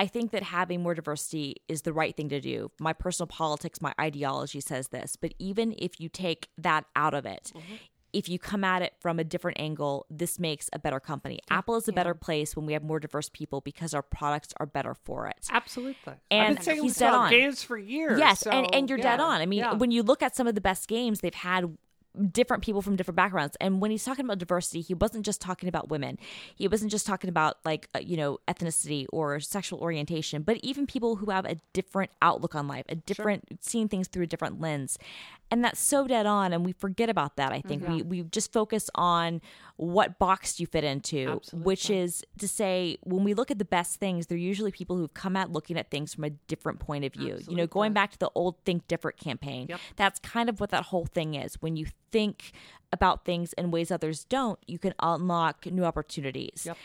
S2: I think that having more diversity is the right thing to do. My personal politics, my ideology says this. But even if you take that out of it, mm-hmm. if you come at it from a different angle, this makes a better company. Apple is a better place when we have more diverse people because our products are better for it.
S3: absolutely.
S2: And
S3: I've been saying
S2: he's
S3: this
S2: dead on.
S3: games for years.
S2: Yes,
S3: so,
S2: and, and you're dead on. I mean,
S3: yeah.
S2: when you look at some of the best games, they've had different people from different backgrounds. And when he's talking about diversity, he wasn't just talking about women. He wasn't just talking about like uh, you know ethnicity or sexual orientation, but even people who have a different outlook on life, a different seeing things through a different lens. And that's so dead on, and we forget about that. I think we we just focus on what box you fit into, which is to say when we look at the best things, they're usually people who've come at looking at things from a different point of view. You know, going back to the old Think Different campaign, that's kind of what that whole thing is. When you think about things in ways others don't, you can unlock new opportunities.
S3: Yep.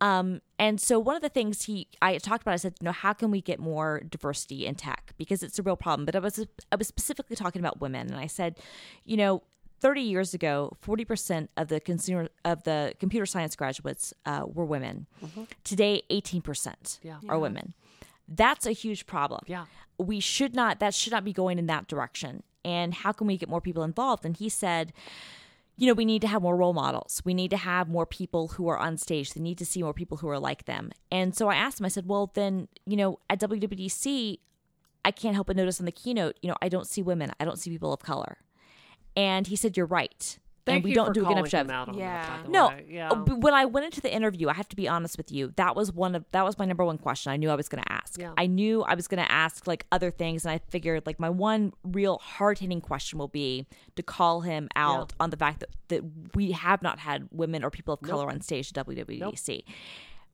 S2: Um, and so one of the things he I talked about, I said, you know, how can we get more diversity in tech because it's a real problem. But I was I was specifically talking about women, and I said, you know. 30 years ago, 40% of the consumer of the computer science graduates uh, were women. Today, 18%
S3: Yeah.
S2: are women. That's a huge problem.
S3: Yeah.
S2: We should not that should not be going in that direction. And how can we get more people involved? And he said, you know, we need to have more role models. We need to have more people who are on stage. They need to see more people who are like them. And so I asked him, I said, well, then, you know, at WWDC, I can't help but notice on the keynote, you know, I don't see women, I don't see people of color. And he said, you're right.
S3: Thank
S2: and we
S3: you
S2: don't
S3: for
S2: do a good enough job.
S3: out on that,
S1: Yeah.
S2: No,
S3: yeah.
S2: uh, when I went into the interview, I have to be honest with you. That was one of that was my number one question. I knew I was going to ask.
S3: Yeah.
S2: I knew I was going to ask like other things, and I figured like my one real hard hitting question will be to call him out on the fact that that we have not had women or people of color on stage at WWDC.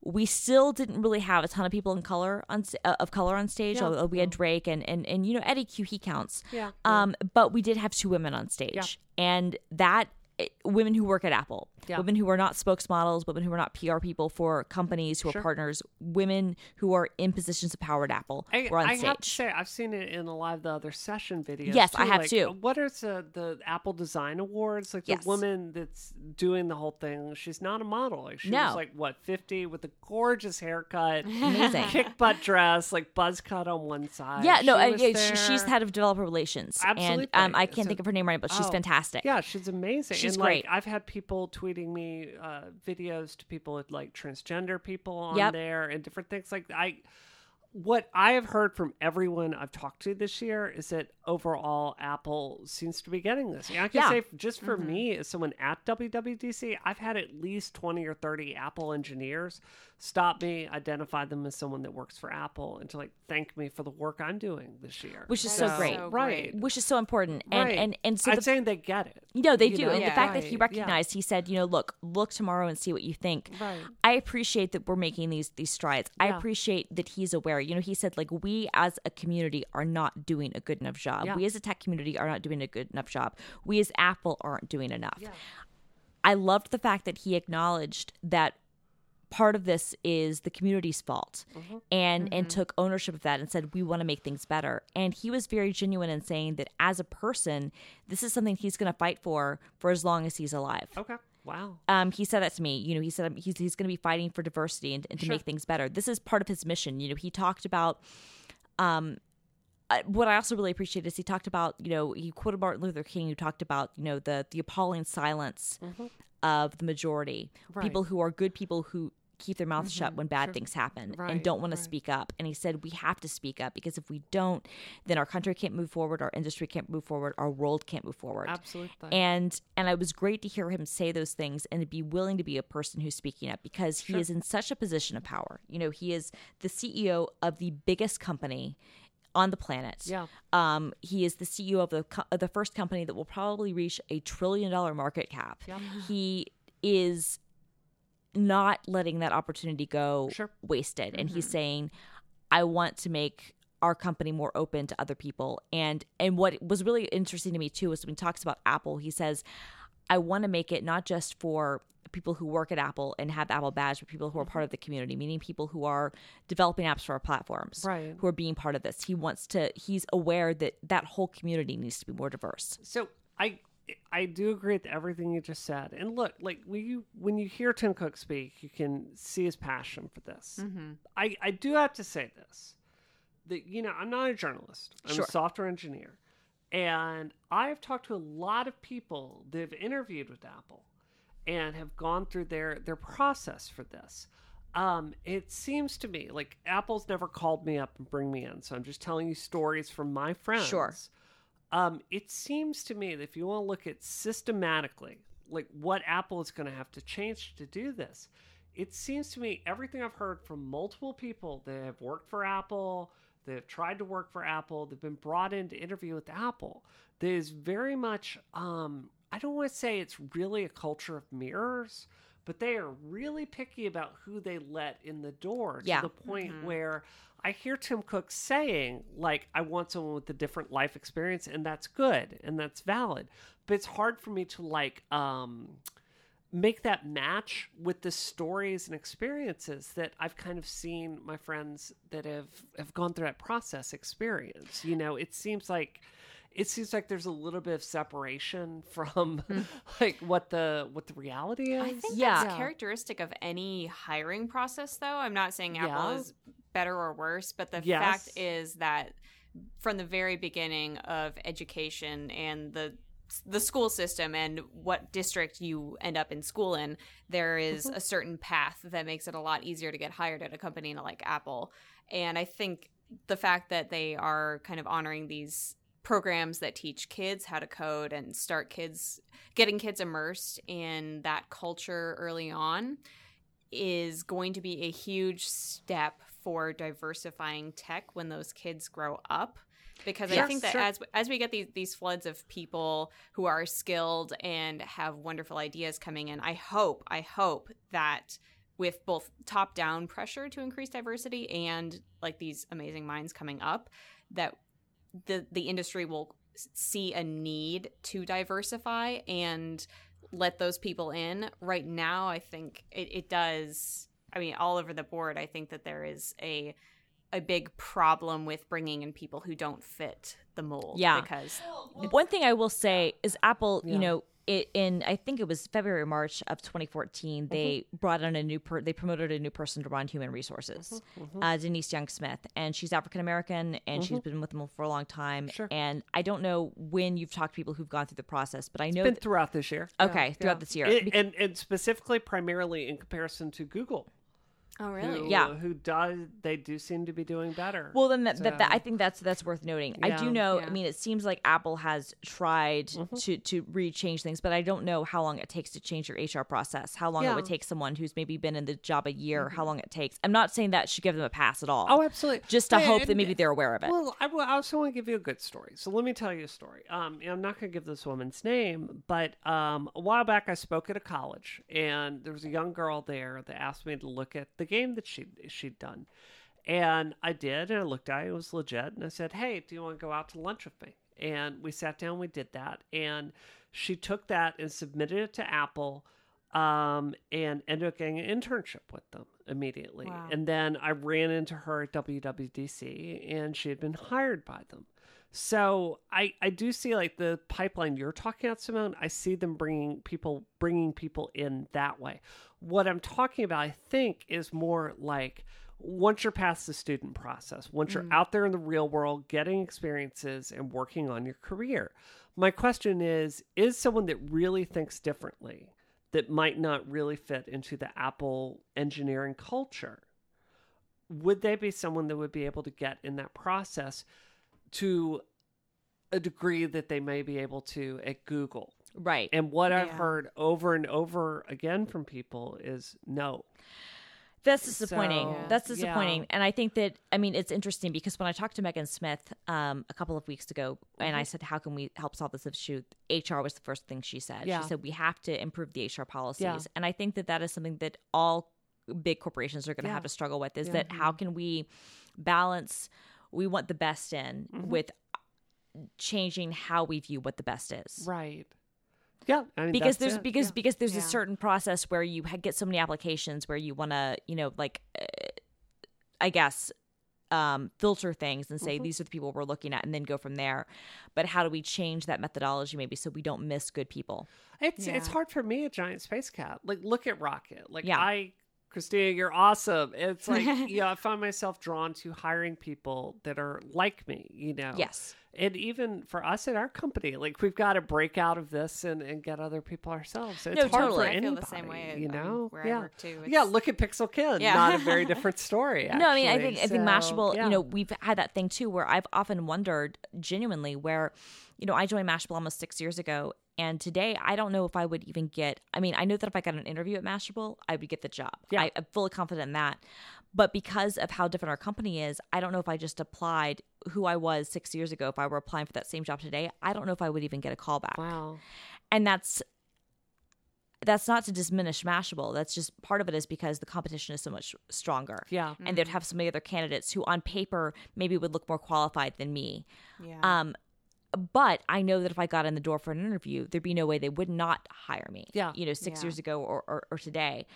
S2: We still didn't really have a ton of people in color on uh, of color on stage.
S3: Yeah.
S2: Although we had Drake and and and you know Eddy Cue he counts.
S3: Yeah.
S2: Um, but we did have two women on stage, and that women who work at Apple,
S3: Yeah.
S2: women who are not spokesmodels, women who are not PR people for companies who are partners, women who are in positions of power at Apple
S3: I,
S2: were on
S3: I
S2: stage.
S3: have to say, I've seen it in a lot of the other session videos.
S2: Yes,
S3: too.
S2: I have
S3: like,
S2: too.
S3: What is the, the Apple Design Awards? Like
S2: Yes.
S3: the woman that's doing the whole thing, she's not a model. Like she
S2: No.
S3: was like what fifty with a gorgeous haircut,
S2: Amazing.
S3: kick butt dress, like buzz cut on one side.
S2: yeah, no,
S3: She
S2: uh,
S3: was
S2: yeah, she, she's head of developer relations,
S3: Absolutely.
S2: and um, I can't
S3: So-
S2: think of her name right, but she's
S3: Oh,
S2: fantastic.
S3: Yeah, she's amazing.
S2: She's
S3: and, like,
S2: great.
S3: I've had people tweeting me uh, videos to people with like transgender people on
S2: Yep.
S3: there and different things. Like I, what I have heard from everyone I've talked to this year is that overall Apple seems to be getting this. I can
S2: Yeah.
S3: say just for mm-hmm. me as someone at WWDC, I've had at least twenty or thirty Apple engineers stop me, identify them as someone that works for Apple, and to like thank me for the work I'm doing this year.
S2: which is
S1: That
S2: so great.
S1: so
S3: Right.
S1: great.
S2: Which is so important, and
S3: Right.
S2: and and so
S3: I'm
S2: the,
S3: saying they get it.
S2: No, they
S3: you
S2: do.
S3: know?
S2: And the
S1: Yeah.
S2: fact that he
S3: Right,
S2: recognized, he said, you know, look, look tomorrow and see what you think.
S3: Right.
S2: I appreciate that we're making these these strides. I appreciate that he's aware. You know, he said like we as a community are not doing a good enough job.
S3: Yeah.
S2: We as a tech community are not doing a good enough job. We as Apple aren't doing enough. I loved the fact that he acknowledged that part of this is the community's fault
S3: Mm-hmm.
S2: and and took ownership of that and said we want to make things better and he was very genuine in saying that as a person this is something he's going to fight for for as long as he's alive
S3: Okay. Wow.
S2: um, he said that to me. You know, he said he's, he's going to be fighting for diversity and, and to make things better. This is part of his mission. You know, he talked about. Um, what I also really appreciate is he talked about, you know, he quoted Martin Luther King, who talked about, you know, the the appalling silence mm-hmm. of the majority,
S3: Right.
S2: people who are good people who keep their mouths shut mm-hmm. when bad things happen and don't want to speak up. And he said we have to speak up because if we don't, then our country can't move forward, our industry can't move forward, our world can't move forward.
S3: Absolutely.
S2: and and it was great to hear him say those things and to be willing to be a person who's speaking up because he is in such a position of power. You know he is the ceo of the biggest company on the planet.
S3: Yeah.
S2: um he is the ceo of the co- the first company that will probably reach a trillion dollar market cap. He is not letting that opportunity go
S3: Sure.
S2: wasted. And he's saying i want to make our company more open to other people. And and what was really interesting to me too is when he talks about apple he says i want to make it not just for people who work at apple and have the apple badge but people who are part mm-hmm. of the community meaning people who are developing apps for our platforms
S3: Right.
S2: who are being part of this he wants to he's aware that that whole community needs to be more diverse
S3: So I I do agree with everything you just said. And look, like when you when you hear Tim Cook speak, you can see his passion for this. Mm-hmm. I I do have to say this that you know I'm not a journalist. I'm
S2: Sure.
S3: a software engineer, and I've talked to a lot of people that have interviewed with Apple and have gone through their their process for this. Um, it seems to me like Apple's never called me up and bring me in, so I'm just telling you stories from my friends.
S2: Sure.
S3: Um, it seems to me that if you want to look at systematically, like what Apple is going to have to change to do this, it seems to me everything I've heard from multiple people that have worked for Apple, that have tried to work for Apple, that have been brought in to interview with Apple, that is very much, um, I don't want to say it's really a culture of mirrors, but they are really picky about who they let in the door
S2: Yeah.
S3: to the point where I hear Tim Cook saying, like, I want someone with a different life experience, and that's good and that's valid. But it's hard for me to like um make that match with the stories and experiences that I've kind of seen my friends that have have gone through that process experience. You know, it seems like it seems like there's a little bit of separation from like what the what the reality is.
S1: I think
S2: Yeah.
S1: that's characteristic of any hiring process, though. I'm not saying Apple
S3: Yeah.
S1: is better or worse, but the
S3: Yes.
S1: fact is that from the very beginning of education and the the school system and what district you end up in school in, there is
S3: Mm-hmm.
S1: a certain path that makes it a lot easier to get hired at a company like Apple. And I think the fact that they are kind of honoring these programs that teach kids how to code and start kids getting kids immersed in that culture early on is going to be a huge step for diversifying tech when those kids grow up because I think that
S3: sure.
S1: as as we get these these floods of people who are skilled and have wonderful ideas coming in, I hope I hope that with both top down pressure to increase diversity and like these amazing minds coming up, that the the industry will see a need to diversify and let those people in. Right now, I think it, it does. I mean, all over the board, I think that there is a a big problem with bringing in people who don't fit the mold.
S2: Yeah.
S1: because
S2: One thing I will say is Apple,
S3: Yeah.
S2: you know, it, in I think it was February March of 2014, they mm-hmm. brought on a new per, they promoted a new person to run human resources, mm-hmm. Mm-hmm. uh, Denise Young Smith, and she's African American and she's been with them for a long time.
S3: Sure.
S2: And I don't know when you've talked to people who've gone through the process, but I know
S3: been
S2: that,
S3: throughout this year.
S2: Okay, throughout this year.
S3: It- and and specifically, primarily in comparison to Google.
S1: Oh, really?
S3: Who,
S2: Yeah.
S3: Who does? They do seem to be doing better.
S2: Well, then that, that, that I think that's that's worth noting. I do know.
S1: Yeah.
S2: I mean, it seems like Apple has tried
S3: Mm-hmm.
S2: to to re-change things, but I don't know how long it takes to change your HR process. How long it would
S3: Mm-hmm.
S2: take someone who's maybe been in the job a year. How long it takes. I'm not saying that should give them a pass at all.
S3: Oh, absolutely.
S2: Just to
S3: Hey,
S2: hope that maybe they're aware of it.
S3: Well, I, will- I also want to give you a good story. So let me tell you a story. Um, I'm not going to give this woman's name, but um, a while back I spoke at a college, and there was a young girl there that asked me to look at the game that she she'd done, and I did, and I looked at it, it was legit, and I said, "Hey, do you want to go out to lunch with me?" And we sat down, we did that, and she took that and submitted it to Apple. Um, and ended up getting an internship with them immediately.
S1: Wow.
S3: And then I ran into her at WWDC and she had been hired by them. So I, I do see like the pipeline you're talking about, Simone. I see them bringing people bringing people in that way. What I'm talking about, I think, is more like once you're past the student process, once you're mm-hmm. out there in the real world, getting experiences and working on your career. My question is: Is someone that really thinks differently, that might not really fit into the Apple engineering culture? would they be someone that would be able to get in that process to a degree that they may be able to at Google?
S2: Right.
S3: And what I've
S1: Yeah.
S3: heard over and over again from people is no.
S2: That's disappointing.
S3: So,
S2: That's
S3: yeah.
S2: disappointing. And I think that I mean it's interesting because when I talked to Megan Smith um, a couple of weeks ago, and
S3: Mm-hmm.
S2: I said, "How can we help solve this issue?" HR was the first thing she said.
S3: Yeah.
S2: She said, "We have to improve the HR policies."
S3: Yeah.
S2: And I think that that is something that all big corporations are going to
S3: Yeah.
S2: have to struggle with. Is
S3: Yeah.
S2: that how can we balance? We want the best in
S3: Mm-hmm.
S2: with changing how we view what the best is
S3: Right. Yeah. I mean,
S2: because there's
S3: it.
S2: because
S3: Yeah.
S2: because there's a certain process where you get so many applications where you want to you know like uh, i guess um, filter things and say
S3: Mm-hmm.
S2: these are the people we're looking at and then go from there but how do we change that methodology maybe so we don't miss good people
S3: It's it's hard for me, a giant space cat. Like, look at Rocket. Like,
S2: Yeah.
S3: I, Christina, you're awesome. It's like, you know, I find myself drawn to hiring people that are like me. You know.
S2: yes
S3: And even for us at our company, like we've got to break out of this and, and get other people ourselves. It's
S2: No,
S3: hard
S2: totally.
S3: for
S2: I
S1: feel the same way,
S3: you
S1: um,
S3: know,
S1: where I
S3: yeah,
S1: too.
S3: yeah. Look at Pixel Kid.
S1: Yeah.
S3: Not a very different story.
S2: no i mean i
S3: actually.
S2: think i think mashable
S3: yeah.
S2: you know we've had that thing too where i've often wondered genuinely where you know i joined mashable almost six years ago and today i don't know if i would even get i mean i know that if i got an interview at mashable i would get the job
S3: Yeah.
S2: I, i'm fully confident in that but because of how different our company is i don't know if i just applied who i was six years ago if i were applying for that same job today i don't know if i would even get a call back
S3: Wow.
S2: and that's that's not to diminish mashable that's just part of it is because the competition is so much stronger
S3: Yeah.
S2: and they'd have so many other candidates who on paper maybe would look more qualified than me
S1: Yeah.
S2: um but i know that if i got in the door for an interview there'd be no way they would not hire me
S3: Yeah.
S2: you know six
S1: Yeah.
S2: years ago or, or, or today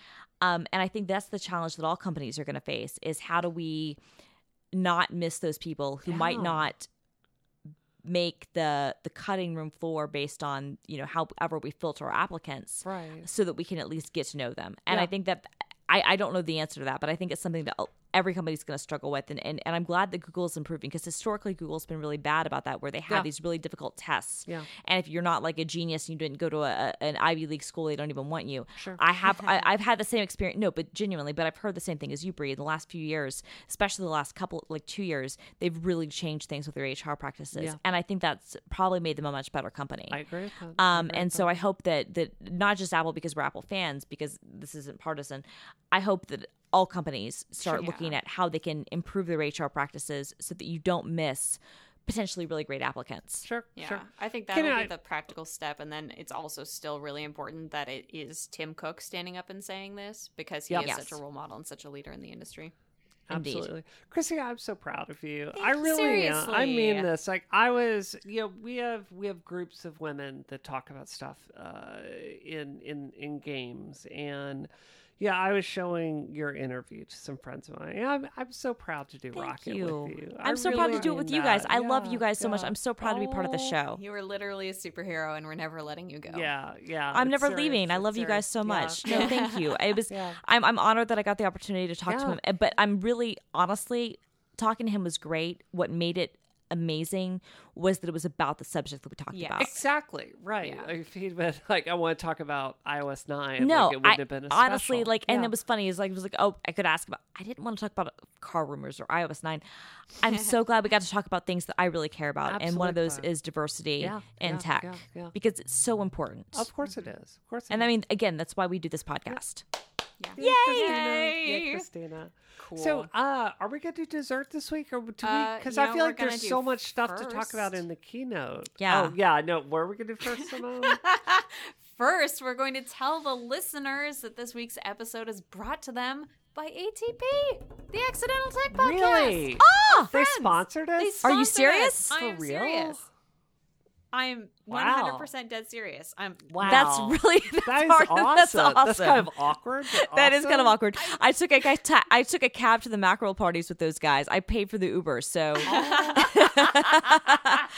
S2: um and i think that's the challenge that all companies are going to face is how do we not miss those people who might not make the the cutting room floor based on you know however we filter our applicants
S3: Right.
S2: so that we can at least get to know them. And I think that I, I don't know the answer to that, but I think it's something that every company's going to struggle with. And, and, and I'm glad that Google is improving because historically Google's been really bad about that, where they have
S3: Yeah.
S2: these really difficult tests.
S3: Yeah.
S2: And if you're not like a genius and you didn't go to a, an Ivy League school, they don't even want you.
S3: Sure.
S2: I have, I, I've had the same experience. No, but genuinely, but I've heard the same thing as you, Bree. In the last few years, especially the last couple, like two years, they've really changed things with their HR practices.
S3: Yeah.
S2: And I think that's probably made them a much better company.
S3: I agree. I
S2: Um,
S3: agree
S2: and so I hope that that not just Apple because we're Apple fans, because this isn't partisan. I hope that all companies start
S1: Sure.
S2: looking at how they can improve their HR practices so that you don't miss potentially really great applicants.
S3: Sure.
S1: Yeah,
S3: Sure.
S1: I think that
S3: Can
S1: would
S3: I-
S1: be the practical step, and then it's also still really important that it is Tim Cook standing up and saying this because he
S3: Yep.
S1: is
S2: Yes.
S1: such a role model and such a leader in the industry.
S2: Indeed.
S3: Absolutely. Chrissy, I'm so proud of you.
S1: Thank
S3: I
S1: you.
S3: really am. I mean this. Like I was, you know, we have we have groups of women that talk about stuff uh, in in in games and yeah, I was showing your interview to some friends of mine. I'm I'm so proud to do
S2: Thank
S3: Rocket
S2: you.
S3: with you. I
S2: I'm so proud to do it
S3: mean
S2: with you guys.
S3: that.
S2: I love you guys so much. I'm so proud to be part of the
S3: Oh,
S2: show.
S1: You are literally a superhero, and we're never letting you go.
S3: Yeah, yeah.
S2: I'm never
S3: serious,
S2: leaving. I
S3: it's
S2: love you guys
S3: serious.
S2: so
S3: Yeah.
S2: much. No, thank you. It was.
S3: Yeah.
S2: I'm I'm honored that I got the opportunity to talk to him. Uh, But I'm really honestly talking to him was great. What made it amazing was that it was about the subject that we talked
S1: Yes.
S2: about.
S3: Exactly right.
S1: Yeah.
S3: Like, if he'd been like, I want to talk about iOS nine.
S2: No,
S3: like, it wouldn't
S2: I,
S3: have been a
S2: honestly
S3: special.
S2: like, and
S3: Yeah.
S2: it was funny. Is like it was like, oh, I could ask about. I didn't want to talk about car rumors or iOS nine. I'm so glad we got to talk about things that I really care about, and one of those
S3: glad.
S2: is diversity
S3: Yeah,
S2: in
S3: yeah,
S2: tech
S3: yeah, yeah.
S2: because it's so important.
S3: Of course it is. Of course. It
S2: And I mean, again, that's why we do this podcast.
S3: Yay! Christina.
S1: Yay!
S3: Yay, Christina.
S1: Cool.
S3: So, uh, are we gonna do dessert this week, or do we?
S1: Uh,
S3: Because
S1: you
S3: I feel like there's so much stuff to talk about in the keynote.
S2: Yeah.
S3: Oh, yeah. No, where are we gonna do first, Simone?
S1: First, we're going to tell the listeners that this week's episode is brought to them by ATP, the Accidental Tech Podcast.
S3: really?
S2: Oh,
S3: they
S1: friends.
S3: sponsored us.
S1: They
S2: Are you serious?
S1: us. I
S3: For
S1: am
S3: real?
S1: serious. I am
S3: Wow.
S1: 100% dead serious. I'm
S3: wow.
S2: That's really that's,
S3: That is
S2: hard-
S3: awesome.
S2: That's awesome.
S3: That's kind of awkward. but
S2: That is kind of awkward. I took a ta- I took a cab to the mackerel parties with those guys. I paid for the Uber, so oh.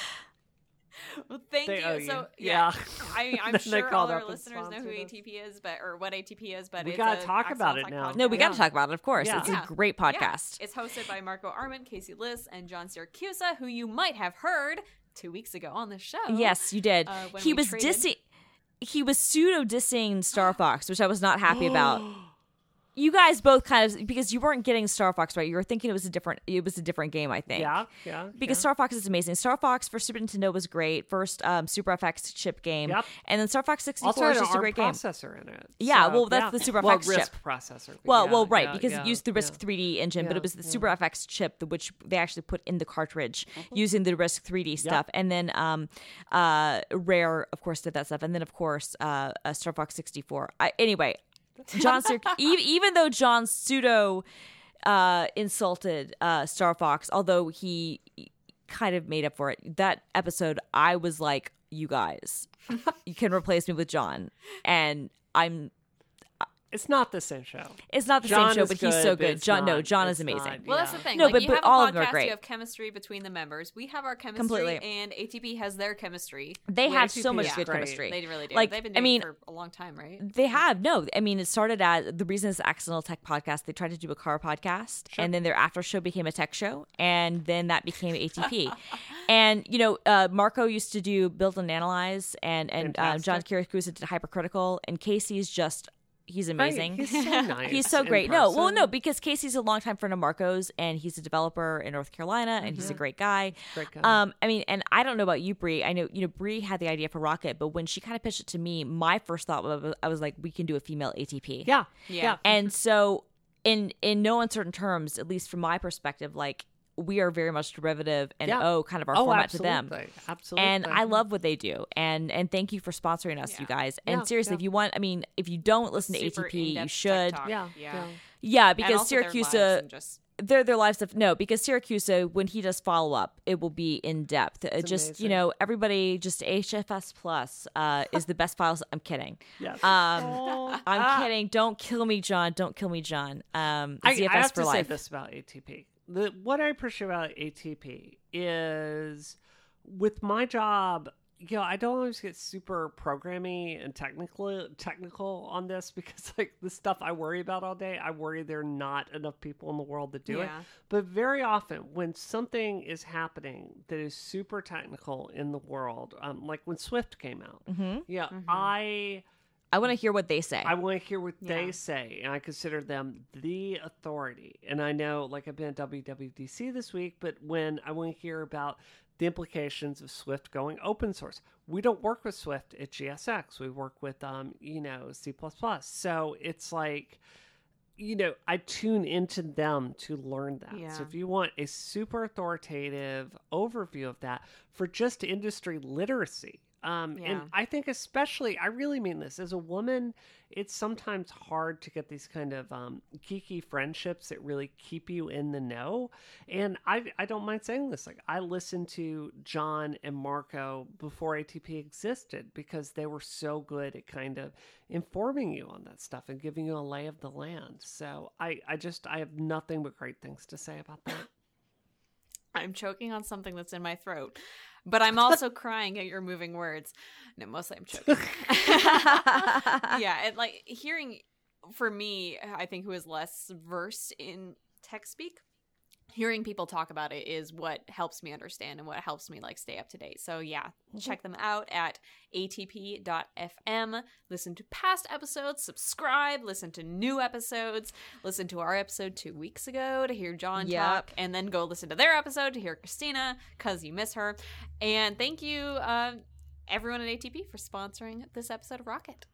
S1: Well, thank
S3: They
S1: you. So
S3: Yeah.
S1: I, I'm sure all our listeners know who. ATP is, but or what ATP is. But
S3: We gotta talk about it now.
S1: podcast.
S2: no, we got to
S3: Yeah.
S2: talk about it. Of course,
S3: Yeah.
S2: it's
S1: Yeah.
S2: a great
S1: Yeah.
S2: podcast.
S1: It's hosted by Marco Arment, Casey Liss, and John Siracusa, who you might have heard two weeks ago on the show.
S2: Yes, you did.
S1: Uh,
S2: he was
S1: traded-
S2: dissing. He was pseudo dissing Star Fox, which I was not happy about. You guys both kind of because you weren't getting Star Fox right. You were thinking it was a different. It was a different game. I think.
S3: Yeah, yeah.
S2: Because
S3: yeah.
S2: Star Fox is amazing. Star Fox for Super Nintendo was great. First um, Super FX chip game,
S3: Yep.
S2: and then Star Fox 64
S3: also
S2: is just a great game.
S3: processor in it.
S2: Yeah,
S3: So,
S2: well, that's
S3: yeah.
S2: the Super
S3: well,
S2: FX
S3: RISC
S2: chip.
S3: processor.
S2: Well,
S3: yeah,
S2: well, right, because it used the. RISC 3D engine, but it was the. Super FX chip, which they actually put in the cartridge
S3: Mm-hmm.
S2: using the RISC 3D stuff. And then um, uh, Rare, of course, did that stuff. And then, of course, uh, uh, Star Fox 64. I, anyway, John, Sir, even, even though John pseudo uh, insulted uh, Star Fox, although he kind of made up for it, that episode, I was like, you guys, you can replace me with John. And I'm
S3: It's not the same show.
S2: it's not the
S3: John
S2: same show,
S3: is
S2: but he's so
S3: but
S2: good.
S3: it's
S2: John, no, John is amazing.
S3: not-
S1: Well, that's
S3: Yeah.
S1: the thing.
S2: No,
S1: like,
S2: but-
S1: you
S2: but
S1: have
S2: all
S1: a
S2: of them are great.
S1: You have chemistry between the members. We have our chemistry,
S2: Completely.
S1: and ATP has their chemistry.
S2: They
S3: Yeah,
S2: have so much
S3: is
S2: good
S3: great.
S2: chemistry.
S1: They really do.
S2: Like,
S1: They've been
S2: I mean,
S1: it for a long time, right?
S2: They have no. I mean, it started as the reason it's Accidental Tech Podcast. They tried to do a car podcast, and then their after show became a tech show, and then that became ATP. and you know, uh, Marco used to do Build and Analyze, and and uh, John
S3: Fantastic.
S2: Did Hypercritical, and Casey's just he's
S3: Right,
S2: amazing.
S3: He's so nice.
S2: He's so great. No, well, no, because Casey's a longtime friend of Marco's, and he's a developer in North Carolina, and he's a great guy.
S3: Great guy.
S2: Um, I mean, and I don't know about you, Bree. I know you know Bree had the idea for Rocket, but when she kind of pitched it to me, my first thought was I was like, we can do a female ATP.
S3: Yeah,
S1: Yeah.
S3: yeah.
S2: And so, in in no uncertain terms, at least from my perspective, like we are very much derivative and
S3: Yeah.
S2: owe kind of our
S3: oh,
S2: format
S3: absolutely.
S2: to them.
S3: Absolutely.
S2: And I love what they do, and and thank you for sponsoring us, you guys. And
S3: Yeah,
S2: seriously,
S3: yeah.
S2: if you want, I mean, if you don't listen to ATP, you should.
S1: talk.
S3: Yeah,
S1: yeah.
S3: yeah.
S2: Yeah, because
S1: also Siracusa, uh, just
S2: their their lives of no because Siracusa when he does follow up it will be in depth. Uh, just you know everybody just HFS plus uh, is the best files. I'm kidding.
S3: Yes.
S2: um I'm kidding. Don't kill me John. Don't kill me John. Um
S3: I,
S2: ZFS
S3: I have
S2: for
S3: to say this about ATP. The, what I appreciate about ATP is with my job, you know, I don't always get super programmy and technical technical on this because like the stuff I worry about all day, I worry there are not enough people in the world to do it. But very often when something is happening that is super technical in the world, um, like when Swift came out,
S2: Mhm.
S3: yeah,
S1: Mm-hmm.
S3: I
S2: I want to hear what they say
S3: I want to hear what
S1: Yeah.
S3: they say, and I consider them the authority. And I know, like, I've been at WWDC this week, but when I want to hear about the implications of Swift going open source, we don't work with Swift at GSX. We work with, um, you know, C. So it's like, you know, I tune into them to learn that.
S1: Yeah.
S3: So if you want a super authoritative overview of that for just industry literacy, um,
S1: Yeah.
S3: and I think especially, I really mean this as a woman, it's sometimes hard to get these kind of um, geeky friendships that really keep you in the know. And I, I don't mind saying this. Like I listened to John and Marco before ATP existed because they were so good at kind of informing you on that stuff and giving you a lay of the land. So I, I just I have nothing but great things to say about that.
S1: I'm choking on something that's in my throat, but I'm also crying at your moving words. No, mostly I'm choking. yeah, and like hearing for me, I think who is less versed in tech speak, hearing people talk about it is what helps me understand and what helps me like stay up to date. So yeah, check them out at atp.fm. Listen to past episodes, subscribe, listen to new episodes, listen to our episode 2 weeks ago to hear John
S2: Yep.
S1: talk and then go listen to their episode to hear Christina cuz you miss her. And thank you uh, everyone at ATP for sponsoring this episode of Rocket.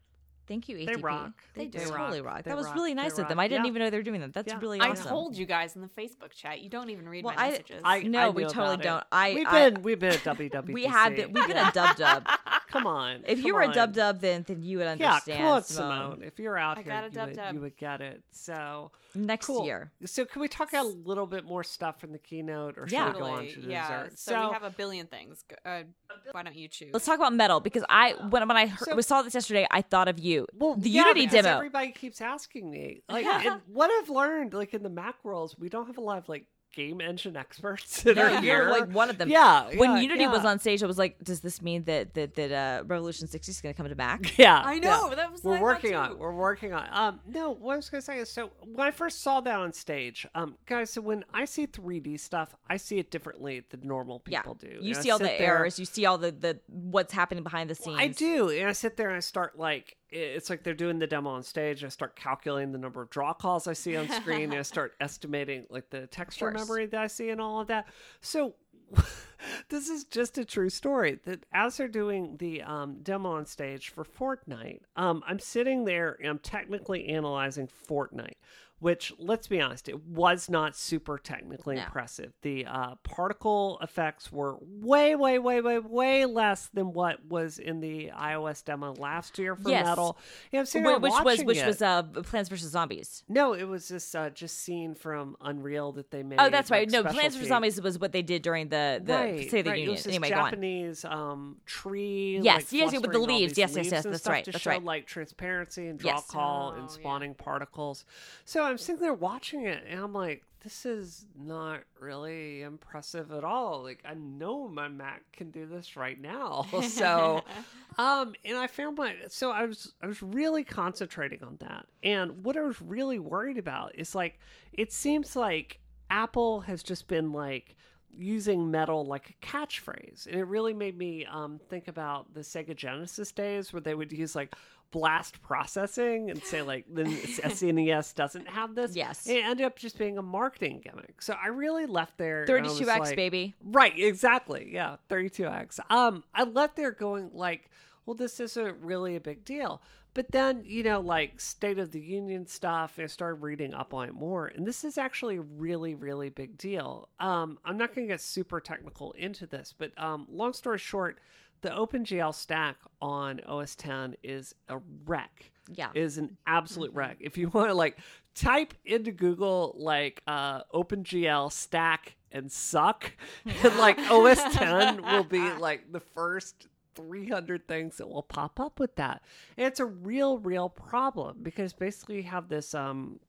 S2: Thank you, ATP.
S3: They rock.
S2: They,
S1: They
S2: totally
S3: rock.
S2: rock.
S3: They
S2: That was
S3: rock.
S2: really
S3: They
S2: nice of
S3: rock.
S2: them. I didn't
S3: Yeah.
S2: even know they were doing that. That's
S3: Yeah.
S2: really awesome.
S1: I told you guys in the Facebook chat. You don't even read
S2: Well,
S1: my
S2: I-
S1: messages.
S3: I,
S2: No,
S3: I
S2: we totally don't. I-
S3: we've
S2: I-
S3: been we've been at WWDC.
S2: we have been, we've been a dub dub.
S3: Come on.
S2: If you
S3: come
S2: were a
S3: on.
S2: dub dub, then then you would understand.
S3: Yeah,
S2: understand.
S3: come on,
S2: Simone.
S3: Simone. If you're out
S1: I
S3: here,
S1: got a
S3: you, would, you would get it. So
S2: Next
S3: cool.
S2: year.
S3: So can we talk a little bit more stuff from the keynote, or should
S2: Yeah.
S3: we go on to the
S1: yeah.
S3: dessert?
S1: So, we have a billion things. Uh, why don't you choose?
S2: Let's talk about metal because I when when I heard,
S3: So-
S2: we saw this yesterday, I thought of you.
S3: well,
S2: the
S3: yeah,
S2: Unity
S3: because
S2: demo.
S3: Everybody keeps asking me, like, and what I've learned, like in the Mac worlds, we don't have a lot of like game engine experts that
S2: No,
S3: are
S2: you're
S3: here.
S2: like one of them.
S3: Yeah,
S2: When
S3: yeah,
S2: Unity was on stage, I was like, "Does this mean that that that uh, Revolution 60 is going to come to Mac?"
S3: Yeah,
S1: I
S3: yeah.
S1: know, that was
S3: we're
S1: I
S3: working on. it. We're working on. it. Um, no, what I was gonna say is, so when I first saw that on stage, um, guys, so when I see 3D stuff, I see it differently than normal
S2: Yeah,
S3: people do.
S2: you
S3: And I
S2: see all the
S3: there-
S2: errors. You see all the the what's happening behind the scenes.
S3: I do, and I sit there and I start like it's like they're doing the demo on stage. I start calculating the number of draw calls I see on screen, and I start estimating like the texture memory that I see and all of that. So this is just a true story that as they're doing the um, demo on stage for Fortnite, um, I'm sitting there and I'm technically analyzing Fortnite. Which, let's be honest, it was not super technically
S2: No.
S3: impressive. The uh, particle effects were way, way, way, way, way less than what was in the iOS demo last year for
S2: Yes.
S3: Metal. Yeah, sitting
S2: which was which
S3: it.
S2: was uh, Plants vs Zombies.
S3: no, it was this uh, just scene from Unreal that they made.
S2: Oh, that's right.
S3: like,
S2: No, Plants vs Zombies was what they did during the the
S3: right,
S2: State of the
S3: right.
S2: Union. Anyway, go on.
S3: Japanese um, tree.
S2: Yes,
S3: like,
S2: yes, yeah, with the leaves. Yes, yes,
S3: leaves
S2: yes,
S3: and
S2: that's right,
S3: To
S2: that's
S3: show
S2: right.
S3: like transparency and draw
S2: Yes.
S3: call
S1: Oh,
S3: and
S1: yeah.
S3: spawning particles. So I'm sitting there watching it, and I'm like, this is not really impressive at all. Like I know my Mac can do this right now. So, um, and I found my so I was I was really concentrating on that, and what I was really worried about is like it seems like Apple has just been like using metal like a catchphrase and it really made me um, think about the sega genesis days where they would use like blast processing and say like the snes doesn't have this
S2: Yes.
S3: it ended up just being a marketing gimmick so i really left there and I was
S2: 32x
S3: like-
S2: baby.
S3: Right, exactly. Yeah, 32x. Um, I left there going like, well, this isn't really a big deal. But then, you know, like State of the Union stuff, I started reading up on it more, and this is actually a really, really big deal. Um, I'm not going to get super technical into this, but um, long story short, the OpenGL stack on OS 10 is a wreck
S2: Yeah.
S3: is an absolute
S2: Mm-hmm.
S3: wreck. If you want to like type into Google like uh OpenGL stack and suck, and like OS 10 will be like the first 300 things that will pop up with that. And it's a real real problem because basically you have this um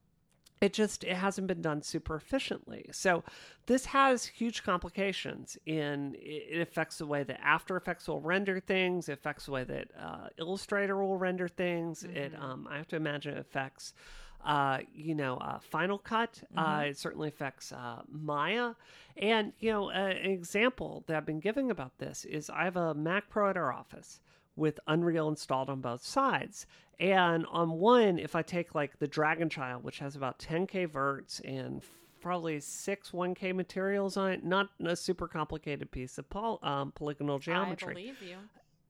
S3: it just it hasn't been done super efficiently so this has huge complications in it affects the way that after effects will render things it affects the way that uh, illustrator will render things. It um, i have to imagine it affects uh, you know uh, final cut uh, it certainly affects uh, maya and you know uh, an example that i've been giving about this is i have a mac pro at our office with Unreal installed on both sides. And on one, if I take like the Dragon Child, which has about 10k verts and probably six 1k materials on it, not a super complicated piece of poly- um, polygonal geometry.
S1: I believe you.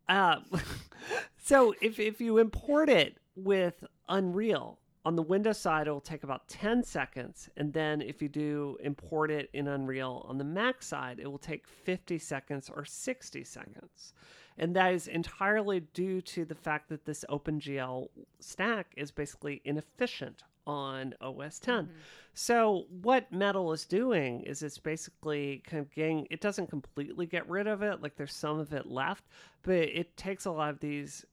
S3: Uh, so if, if you import it with Unreal on the Windows side, it will take about 10 seconds. And then if you do import it in Unreal on the Mac side, it will take 50 seconds or 60 seconds. And that is entirely due to the fact that this OpenGL stack is basically inefficient on OS 10. Mm-hmm. So what Metal is doing is it's basically kind of getting it doesn't completely get rid of it, like there's some of it left, but it takes a lot of these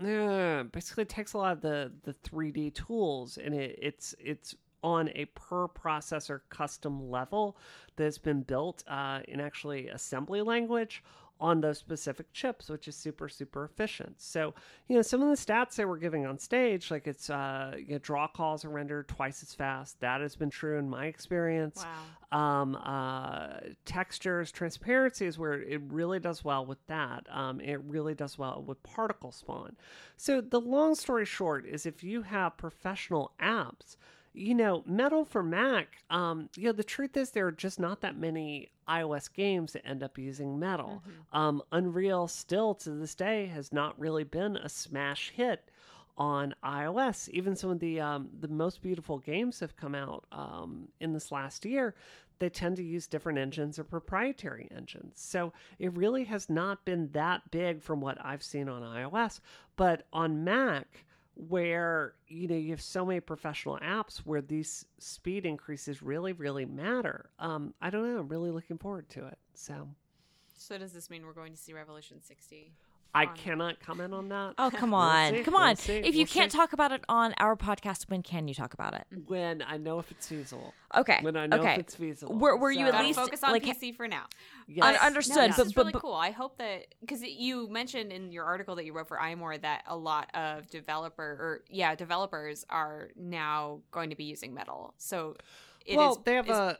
S3: uh, basically takes a lot of the the 3D tools and it, it's it's on a per processor custom level that's been built uh, in actually assembly language on those specific chips, which is super, super efficient. So, you know, some of the stats they were giving on stage, like it's, uh, you know, draw calls are rendered twice as fast. That has been true in my experience.
S1: Wow.
S3: Um, uh, textures, transparency is where it really does well with that. Um, it really does well with particle spawn. So, the long story short is if you have professional apps, you know, Metal for Mac, um, you know, the truth is there are just not that many iOS games that end up using Metal. Um, Unreal still to this day has not really been a smash hit on iOS. Even some of the um, the most beautiful games have come out um, in this last year. They tend to use different engines or proprietary engines. So it really has not been that big from what I've seen on iOS. But on Mac, where you know you have so many professional apps where these speed increases really really matter. Um i don't know. I'm really looking forward to it. So
S1: So does this mean we're going to see Revolution 60?
S3: I
S1: On-
S3: cannot comment on that
S2: Oh, come
S3: We'll
S2: on. Come
S3: we'll
S2: on. If you
S3: we'll
S2: can't
S3: see.
S2: talk about it on our podcast, when can you talk about it? Mm-hmm.
S3: when i know if it's feasible
S2: Okay.
S3: when i know
S2: okay.
S3: if it's feasible
S2: Were- were you
S3: So-
S2: at
S1: Gotta
S2: least,
S1: focus on
S2: like,
S1: PC for now.
S3: yes.
S2: Un-
S1: No,
S2: understood,
S1: this
S2: but-
S1: is
S2: but-
S1: really
S2: but-
S1: cool. I hope that because you mentioned in your article that you wrote for iMore that a lot of developer or yeah developers are now going to be using Metal. So it is.
S3: well they have
S1: is-
S3: a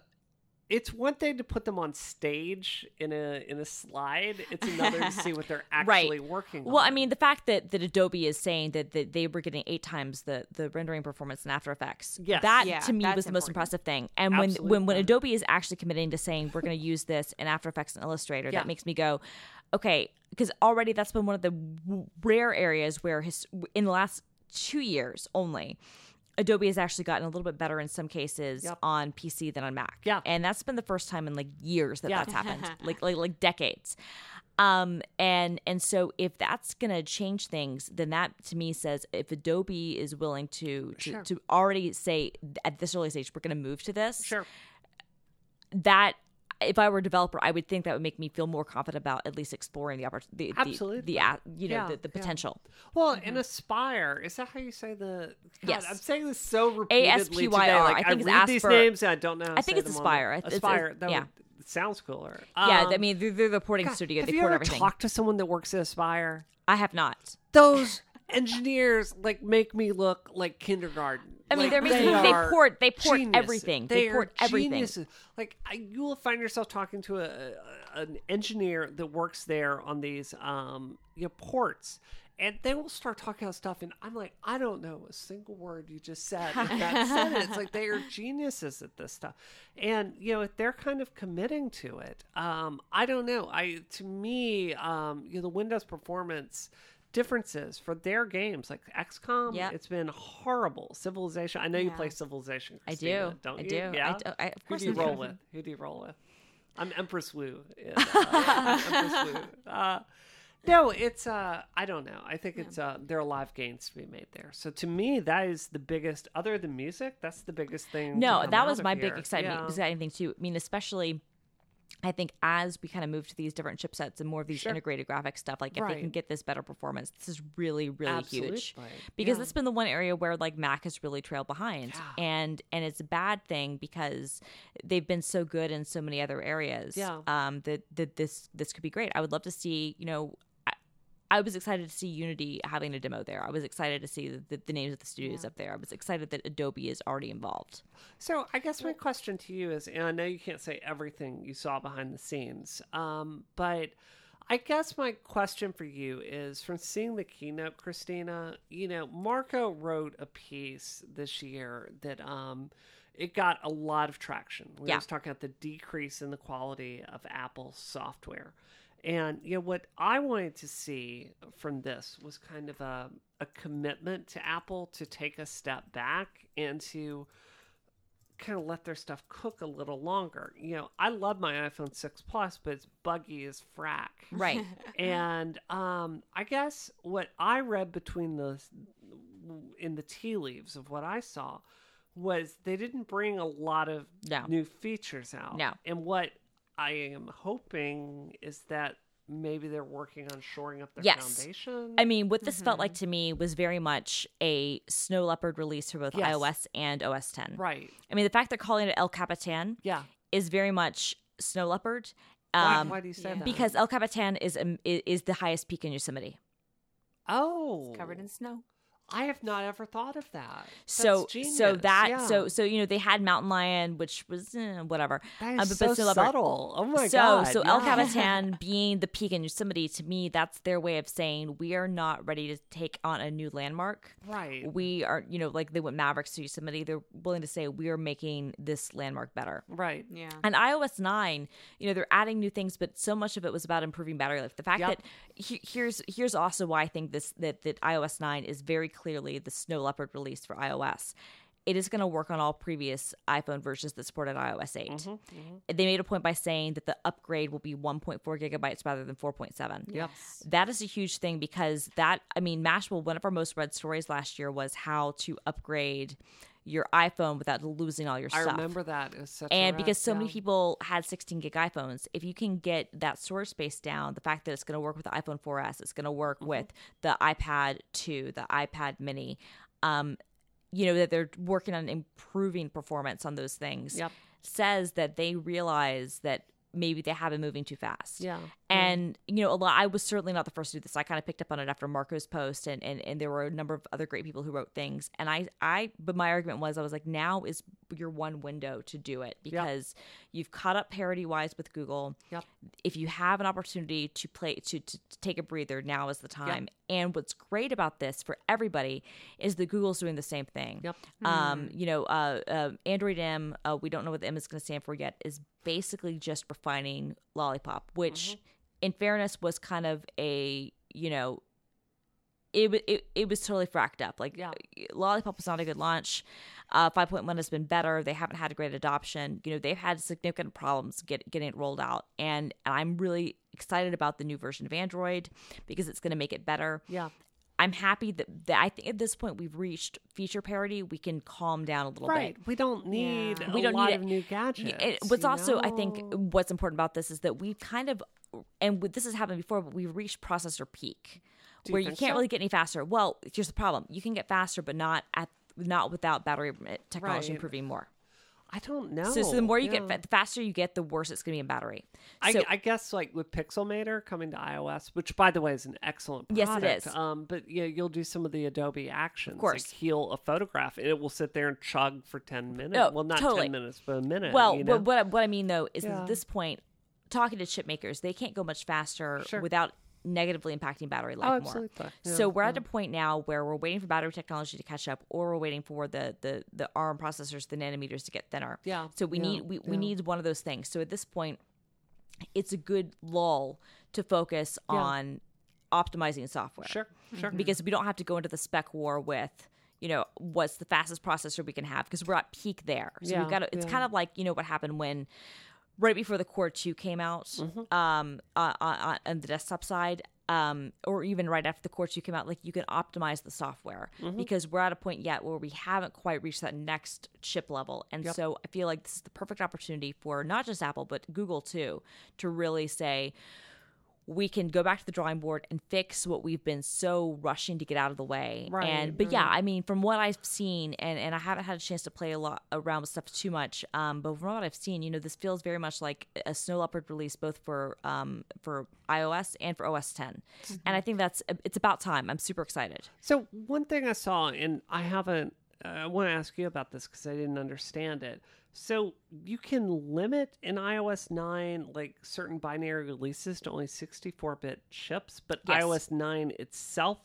S3: it's one thing to put them on stage in a in a slide it's another to see what they're actually working with.
S2: Well, I mean, the fact that, that Adobe is saying that, that they were getting eight times the, the rendering performance in After Effects,
S3: Yes.
S2: that
S1: Yeah,
S2: to me was
S1: that's
S2: the most impressive thing. And when, when when Adobe is actually committing to saying we're going to use this in After Effects and Illustrator,
S3: Yeah.
S2: that makes me go, okay, because already that's been one of the w- rare areas where his, in the last two years only. Adobe has actually gotten a little bit better in some cases
S3: Yep.
S2: on PC than on Mac.
S3: Yeah.
S2: and that's been the first time in like years that
S3: Yeah.
S2: that's happened, like like like decades. Um, and and so if that's gonna change things, then that to me says if Adobe is willing to to,
S3: Sure.
S2: to already say at this early stage we're gonna move to this,
S3: sure
S2: that if I were a developer, I would think that would make me feel more confident about at least exploring the opportunity, the,
S3: Absolutely.
S2: the, the you know
S3: Yeah,
S2: the, the
S3: yeah.
S2: potential.
S3: Well, and Aspyr is that how you say the? God,
S2: Yes.
S3: I'm saying this so repeatedly
S2: A-S-P-Y-R.
S3: today.
S2: I think it's
S3: read these names and I don't know. How to
S2: I think
S3: say
S2: it's
S3: them on
S2: Aspyr.
S3: the-
S2: It's- it's-
S3: Aspyr. that
S2: yeah.
S3: would, sounds cooler.
S2: yeah, I
S3: Um,
S2: mean they're, they're the porting
S3: God,
S2: studio.
S3: Have
S2: They
S3: you
S2: port
S3: ever
S2: everything.
S3: talked to someone that works at Aspyr?
S2: I have not.
S3: Those engineers like make me look like kindergarten.
S2: I mean,
S3: Like,
S2: they're basically- they port- they port
S3: geniuses.
S2: everything. They port everything.
S3: geniuses. Like I, you will find yourself talking to a, a an engineer that works there on these um you know, ports. And they will start talking about stuff, and I'm like, I don't know a single word you just said. It's like they are geniuses at this stuff, and you know if they're kind of committing to it. Um, I don't know. I to me, um, you know, the Windows performance differences for their games like XCOM.
S2: Yep.
S3: it's been horrible. Civilization. I know you play Civilization.
S2: I do.
S3: Don't
S2: I
S3: you?
S2: do. I
S3: Yeah.
S2: do. I- of
S3: Who do you
S2: I do.
S3: roll with? Who do you roll with? I'm Empress Wu. in, uh, Empress Wu. Uh, no, it's uh I don't know. I think it's uh there are live gains to be made there. So to me that is the biggest other than music, that's the biggest thing.
S2: No, that was my big
S3: here.
S2: exciting
S3: Yeah.
S2: exciting thing too. I mean, especially I think as we kind of move to these different chipsets and more of these
S3: Sure.
S2: integrated graphic stuff, like if they can get this better performance, this is really, really huge. Because
S3: Yeah.
S2: that's been the one area where like Mac has really trailed behind.
S3: Yeah.
S2: And and it's a bad thing because they've been so good in so many other areas.
S3: Yeah.
S2: Um that, that this this could be great. I would love to see, you know, I, I was excited to see Unity having a demo there. I was excited to see the, the names of the studios up there. I was excited that Adobe is already involved.
S3: So I guess my question to you is, and I know you can't say everything you saw behind the scenes, um, but I guess my question for you is, from seeing the keynote, Christina, you know, Marco wrote a piece this year that um, it got a lot of traction. We
S2: Yeah.
S3: was talking about the decrease in the quality of Apple software. And you know what I wanted to see from this was kind of a, a commitment to Apple to take a step back and to kind of let their stuff cook a little longer. You know, I love my iPhone 6 Plus, but it's buggy as frack.
S2: Right.
S3: and um, I guess what I read between the in the tea leaves of what I saw was they didn't bring a lot of
S2: No.
S3: new features out.
S2: No.
S3: And what I am hoping is that maybe they're working on shoring up their
S2: Yes.
S3: foundation.
S2: I mean, what this felt like to me was very much a Snow Leopard release for both
S3: Yes.
S2: iOS and OS 10.
S3: right.
S2: I mean, the fact they're calling it El Capitan
S3: Yeah.
S2: is very much Snow Leopard.
S3: Why,
S2: Um,
S3: why do you say
S1: yeah.
S3: that?
S2: because El Capitan is, um, is the highest peak in Yosemite.
S3: oh,
S1: Covered in snow.
S3: I have not ever thought of that.
S2: so
S3: genius.
S2: so that
S3: yeah.
S2: so so you know they had Mountain Lion, which was eh, whatever.
S3: that
S2: Uh, but-
S3: so
S2: but Snow Leopard-
S3: subtle. Oh my
S2: so
S3: god.
S2: so El
S3: yeah.
S2: Capitan being the peak in Yosemite to me, that's their way of saying we are not ready to take on a new landmark.
S3: Right.
S2: We are, you know, like they went Mavericks to Yosemite. They're willing to say we are making this landmark better.
S3: Right.
S1: Yeah.
S2: And iOS 9, you know, they're adding new things, but so much of it was about improving battery life. The fact
S3: Yep.
S2: that he- here's here's also why I think this that that iOS 9 is very clearly the Snow Leopard release for iOS. It is going to work on all previous iPhone versions that supported iOS 8.
S3: Mm-hmm,
S2: They made a point by saying that the upgrade will be 1.4 gigabytes rather than 4.7.
S3: Yes.
S2: That is a huge thing because that, I mean, Mashable, one of our most read stories last year was how to upgrade your iPhone without losing all your
S3: I
S2: stuff
S3: remember that. It was such
S2: and because so many people had 16 gig iPhones, if you can get that storage space down, the fact that it's going to work with the iPhone 4S, it's going to work
S3: Mm-hmm.
S2: with the iPad 2, the iPad Mini, um, you know that they're working on improving performance on those things,
S3: Yep.
S2: says that they realize that maybe they have been moving too fast.
S3: Yeah.
S2: And you know, a lot. I was certainly not the first to do this. I kind of picked up on it after Marco's post, and, and and there were a number of other great people who wrote things. And I I, but my argument was, I was like, now is your one window to do it because you've caught up parity wise with Google.
S3: Yep.
S2: If you have an opportunity to play to, to, to take a breather, now is the time. And what's great about this for everybody is that Google's doing the same thing.
S3: Yep.
S2: Um, you know, uh, uh, Android M, uh, we don't know what the M is going to stand for yet, is basically just refining Lollipop, which, in fairness, was kind of a you know, it it it was totally fracked up. Like,
S3: Yeah.
S2: Lollipop was not a good launch. Uh, 5.1 has been better. They haven't had a great adoption. You know, they've had significant problems get, getting it rolled out, and, and I'm really excited about the new version of Android because it's going to make it better.
S3: Yeah.
S2: I'm happy that, that I think at this point we've reached feature parity. We can calm down a little
S3: Right.
S2: bit.
S3: We don't need
S1: Yeah.
S3: a
S2: We don't
S3: lot
S2: need
S3: of new gadgets.
S2: It- what's also I think what's important about this is that we've kind of and this has happened before, but we've reached processor peak
S3: you
S2: where you can't
S3: so?
S2: really get any faster. Well, here's the problem: you can get faster, but not at not without battery technology
S3: Right.
S2: improving more.
S3: I don't know.
S2: So, so the more you
S3: Yeah.
S2: get, the faster you get, the worse it's going to be in battery.
S3: I,
S2: So,
S3: I guess like with Pixelmator coming to iOS, which by the way is an excellent product.
S2: Yes, it is.
S3: Um, but yeah, you'll do some of the Adobe actions, of
S2: course.
S3: like heal a photograph, and it will sit there and chug for ten minutes.
S2: Oh,
S3: well, not
S2: totally.
S3: ten minutes, but a minute.
S2: well,
S3: you know?
S2: what, what I- what I mean though is
S3: Yeah.
S2: at this point, talking to chip makers, they can't go much faster
S3: Sure.
S2: without negatively impacting battery life
S3: oh,
S2: more.
S3: Yeah,
S2: so we're
S3: yeah.
S2: at a point now where we're waiting for battery technology to catch up, or we're waiting for the the the ARM processors, the nanometers, to get thinner.
S3: Yeah,
S2: So we
S3: yeah,
S2: need we, we need one of those things. So at this point, it's a good lull to focus on optimizing software.
S3: Sure, sure.
S2: Because we don't have to go into the spec war with. You know what's the fastest processor we can have because we're at peak there. So
S3: Yeah,
S2: we've got to, it's
S3: yeah.
S2: kind of like you know what happened when right before the Core 2 came out um, uh, uh, on the desktop side, um, or even right after the Core 2 came out, like you can optimize the software because we're at a point yet where we haven't quite reached that next chip level. And so I feel like this is the perfect opportunity for not just Apple, but Google too, to really say, we can go back to the drawing board and fix what we've been so rushing to get out of the way.
S3: Right,
S2: and but yeah, I mean, from what I've seen, and, and I haven't had a chance to play a lot around with stuff too much, um, but from what I've seen, you know, this feels very much like a Snow Leopard release, both for um, for iOS and for OS 10. And I think that's it's about time. I'm super excited.
S3: So one thing I saw, and I haven't, uh, I want to ask you about this because I didn't understand it. So you can limit in iOS 9 like certain binary releases to only 64-bit chips, but
S2: Yes.
S3: iOS 9 itself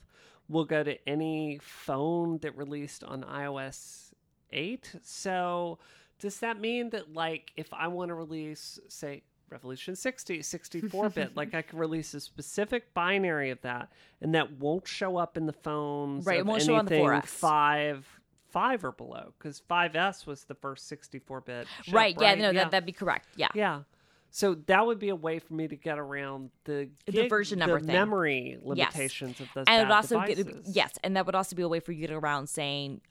S3: will go to any phone that released on iOS 8. So does that mean that like if I want to release say Revolution 60, 64 bit. like I can release a specific binary of that, and that won't show up in the phones.
S2: Right, it won't show on the
S3: anything
S2: 4S.
S3: Five, five or below, because 5S was the first 64 bit.
S2: right? Yeah, no, That, that'd be correct. Yeah.
S3: yeah. So that would be a way for me to get around the
S2: The version number
S3: the
S2: thing.
S3: memory limitations of those
S2: and it would also
S3: devices.
S2: get, yes, and that would also be a way for you to get around saying